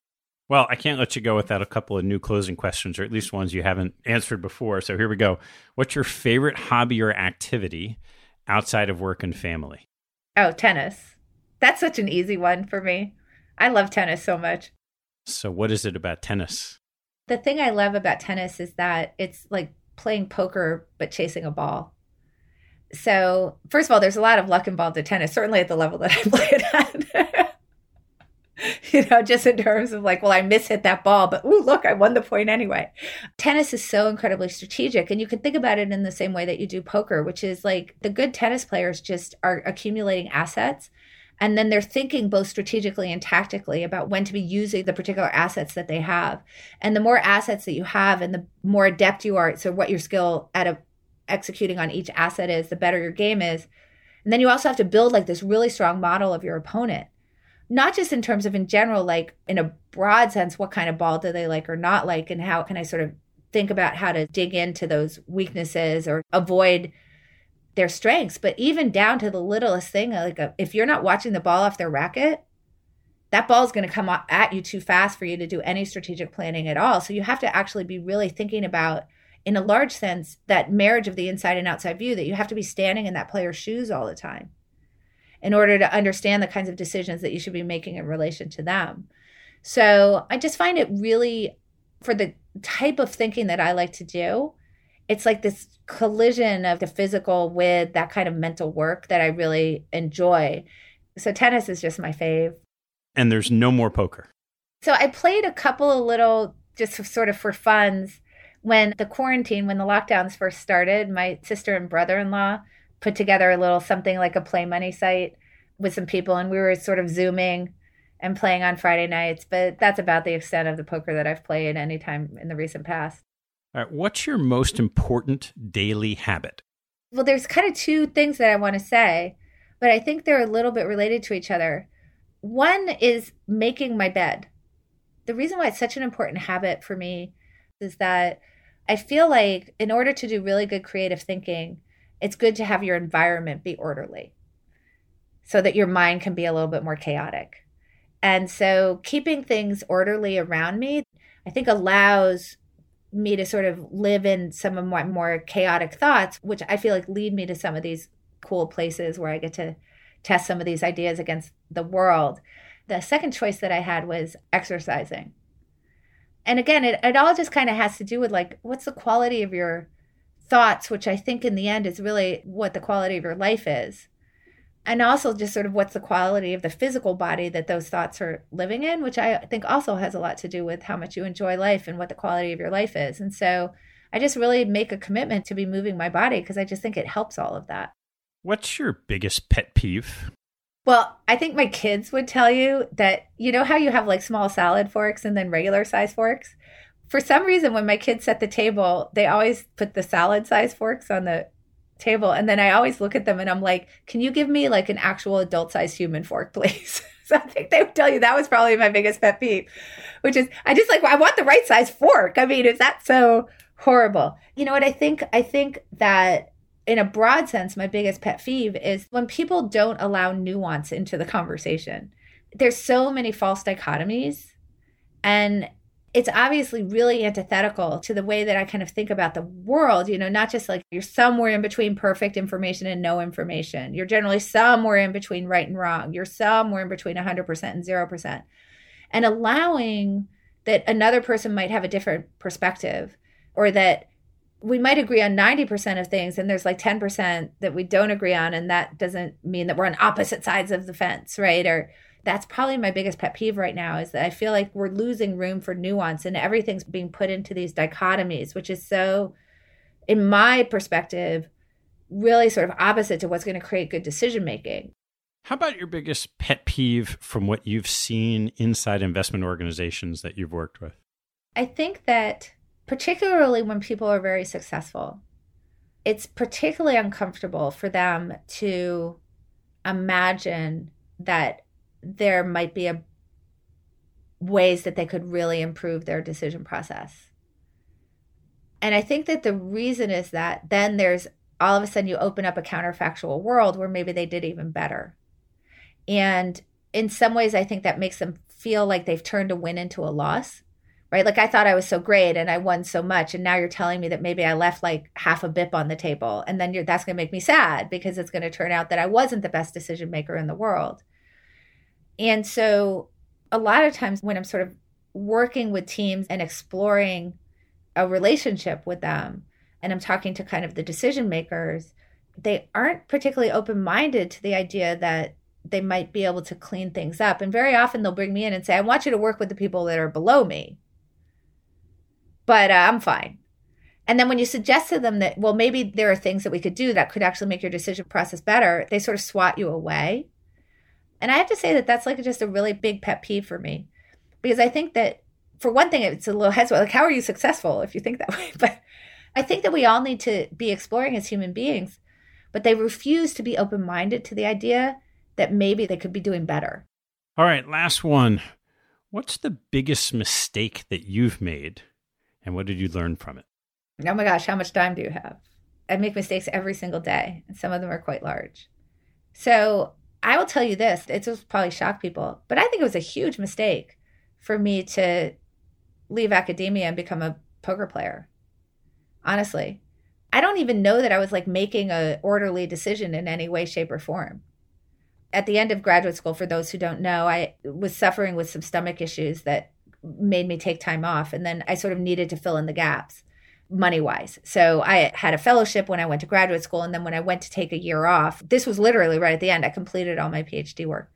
Well, I can't let you go without a couple of new closing questions, or at least ones you haven't answered before. So here we go. What's your favorite hobby or activity outside of work and family? Oh, tennis. That's such an easy one for me. I love tennis so much. So, what is it about tennis? The thing I love about tennis is that it's like playing poker but chasing a ball. So, first of all, there's a lot of luck involved in tennis, certainly at the level that I <laughs> play it at. <laughs> you know, just in terms of like, well, I mishit that ball, but ooh, look, I won the point anyway. Tennis is so incredibly strategic. And you can think about it in the same way that you do poker, which is like the good tennis players just are accumulating assets and then they're thinking both strategically and tactically about when to be using the particular assets that they have. And the more assets that you have and the more adept you are, so what your skill at a, executing on each asset is, the better your game is. And then you also have to build like this really strong model of your opponent. Not just in terms of in general, like in a broad sense, what kind of ball do they like or not like, and how can I sort of think about how to dig into those weaknesses or avoid their strengths, but even down to the littlest thing, like a, if you're not watching the ball off their racket, that ball is going to come at you too fast for you to do any strategic planning at all. So you have to actually be really thinking about, in a large sense, that marriage of the inside and outside view, that you have to be standing in that player's shoes all the time in order to understand the kinds of decisions that you should be making in relation to them. So I just find it really, for the type of thinking that I like to do, it's like this collision of the physical with that kind of mental work that I really enjoy. So tennis is just my fave. And there's no more poker. So I played a couple of little just sort of for funs when the quarantine, when the lockdowns first started, my sister and brother-in-law put together a little something like a play money site with some people and we were sort of zooming and playing on Friday nights, but that's about the extent of the poker that I've played anytime in the recent past. All right, what's your most important daily habit? Well, there's kind of two things that I want to say. but I think they're a little bit related to each other. One is making my bed. The reason why it's such an important habit for me is that I feel like in order to do really good creative thinking, it's good to have your environment be orderly so that your mind can be a little bit more chaotic. And so keeping things orderly around me, I think allows me to sort of live in some of my more chaotic thoughts, which I feel like lead me to some of these cool places where I get to test some of these ideas against the world. The second choice that I had was exercising. And again, it, it all just kind of has to do with like, what's the quality of your thoughts, which I think in the end is really what the quality of your life is and also just sort of what's the quality of the physical body that those thoughts are living in which i think also has a lot to do with how much you enjoy life and what the quality of your life is. And so i just really make a commitment to be moving my body because i just think it helps all of that. What's your biggest pet peeve? Well i think my kids would tell you that you know how you have like small salad forks and then regular size forks? For some reason when my kids set the table they always put the salad size forks on the table and then I always look at them and I'm like, "Can you give me like an actual adult-sized human fork, <laughs> please?" so I think they would tell you that was probably my biggest pet peeve, which is I just like I want the right size fork. I mean, is that so horrible? You know what I think I think that in a broad sense, my biggest pet peeve is when people don't allow nuance into the conversation. There's so many false dichotomies and it's obviously really antithetical to the way that I kind of think about the world, you know, not just like you're somewhere in between perfect information and no information. You're generally somewhere in between right and wrong. You're somewhere in between 100% and 0%. And allowing that another person might have a different perspective or that we might agree on 90% of things and there's like 10% that we don't agree on and that doesn't mean that we're on opposite sides of the fence, right? Or that's probably my biggest pet peeve right now is that I feel like we're losing room for nuance and everything's being put into these dichotomies, which is so, in my perspective, really sort of opposite to what's going to create good decision making. How about your biggest pet peeve from what you've seen inside investment organizations that you've worked with? I think that particularly when people are very successful, it's particularly uncomfortable for them to imagine that there might be a ways that they could really improve their decision process. And I think that the reason is that then there's all of a sudden you open up a counterfactual world where maybe they did even better. And in some ways, I think that makes them feel like they've turned a win into a loss, right? Like I thought I was so great and I won so much. And now you're telling me that maybe I left like half a bip on the table. And then that's going to make me sad because it's going to turn out that I wasn't the best decision maker in the world. And so a lot of times when I'm sort of working with teams and exploring a relationship with them, and I'm talking to kind of the decision makers, they aren't particularly open minded to the idea that they might be able to clean things up. And very often they'll bring me in and say, I want you to work with the people that are below me, but uh, I'm fine. And then when you suggest to them that, well, maybe there are things that we could do that could actually make your decision process better, they sort of swat you away. And I have to say that that's like just a really big pet peeve for me because I think that for one thing, it's a little heads like, how are you successful if you think that <laughs> way? But I think that we all need to be exploring as human beings, but they refuse to be open minded to the idea that maybe they could be doing better. All right, last one. What's the biggest mistake that you've made and what did you learn from it? Oh my gosh, how much time do you have? I make mistakes every single day, and some of them are quite large. So I will tell you this, it probably shock people, but I think it was a huge mistake for me to leave academia and become a poker player. Honestly, I don't even know that I was like making a orderly decision in any way, shape, or form. At the end of graduate school, for those who don't know, I was suffering with some stomach issues that made me take time off. And then I sort of needed to fill in the gaps money wise. So I had a fellowship when I went to graduate school. And then when I went to take a year off, this was literally right at the end. I completed all my PhD work.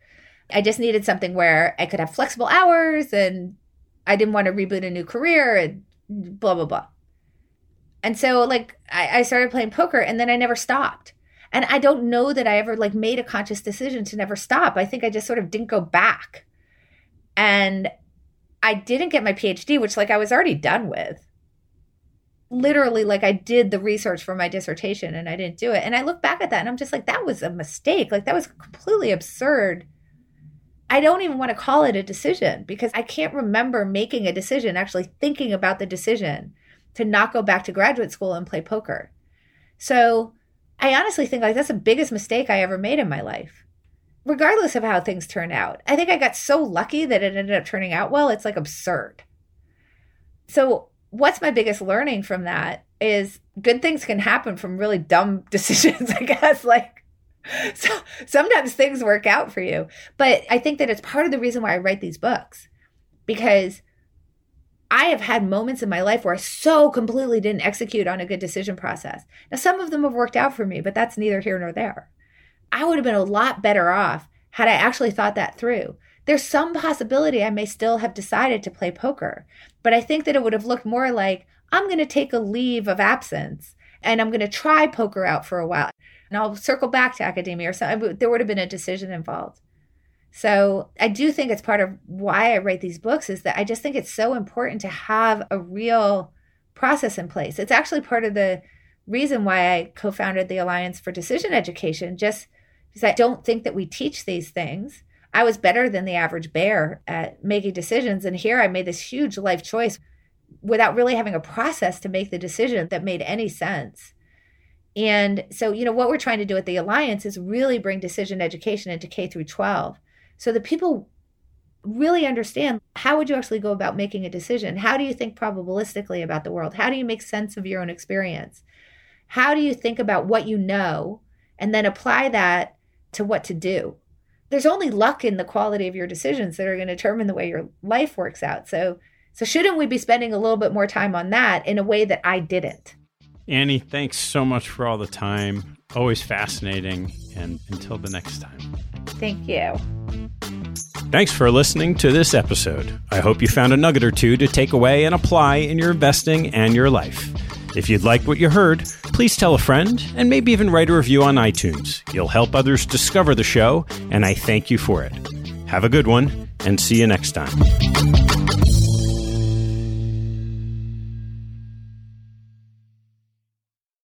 I just needed something where I could have flexible hours and I didn't want to reboot a new career and blah, blah, blah. And so like I, I started playing poker and then I never stopped. And I don't know that I ever like made a conscious decision to never stop. I think I just sort of didn't go back. And I didn't get my PhD, which like I was already done with literally like I did the research for my dissertation and I didn't do it. And I look back at that and I'm just like, that was a mistake. Like that was completely absurd. I don't even want to call it a decision because I can't remember making a decision, actually thinking about the decision to not go back to graduate school and play poker. So I honestly think like that's the biggest mistake I ever made in my life. Regardless of how things turn out. I think I got so lucky that it ended up turning out well. It's like absurd. So what's my biggest learning from that is good things can happen from really dumb <laughs> decisions, I guess. Like, so sometimes things work out for you. But I think that it's part of the reason why I write these books because I have had moments in my life where I so completely didn't execute on a good decision process. Now, some of them have worked out for me, but that's neither here nor there. I would have been a lot better off had I actually thought that through there's some possibility I may still have decided to play poker. But I think that it would have looked more like I'm going to take a leave of absence and I'm going to try poker out for a while. And I'll circle back to academia or something. There would have been a decision involved. So I do think it's part of why I write these books is that I just think it's so important to have a real process in place. It's actually part of the reason why I co-founded the Alliance for Decision Education, just because I don't think that we teach these things. I was better than the average bear at making decisions. And here I made this huge life choice without really having a process to make the decision that made any sense. And so, you know, what we're trying to do at the Alliance is really bring decision education into K through 12 so that people really understand how would you actually go about making a decision? How do you think probabilistically about the world? How do you make sense of your own experience? How do you think about what you know and then apply that to what to do? There's only luck in the quality of your decisions that are going to determine the way your life works out. So, so shouldn't we be spending a little bit more time on that in a way that I didn't? Annie, thanks so much for all the time. Always fascinating. And until the next time. Thank you. Thanks for listening to this episode. I hope you found a nugget or two to take away and apply in your investing and your life. If you'd like what you heard, please tell a friend and maybe even write a review on iTunes. You'll help others discover the show, and I thank you for it. Have a good one, and see you next time.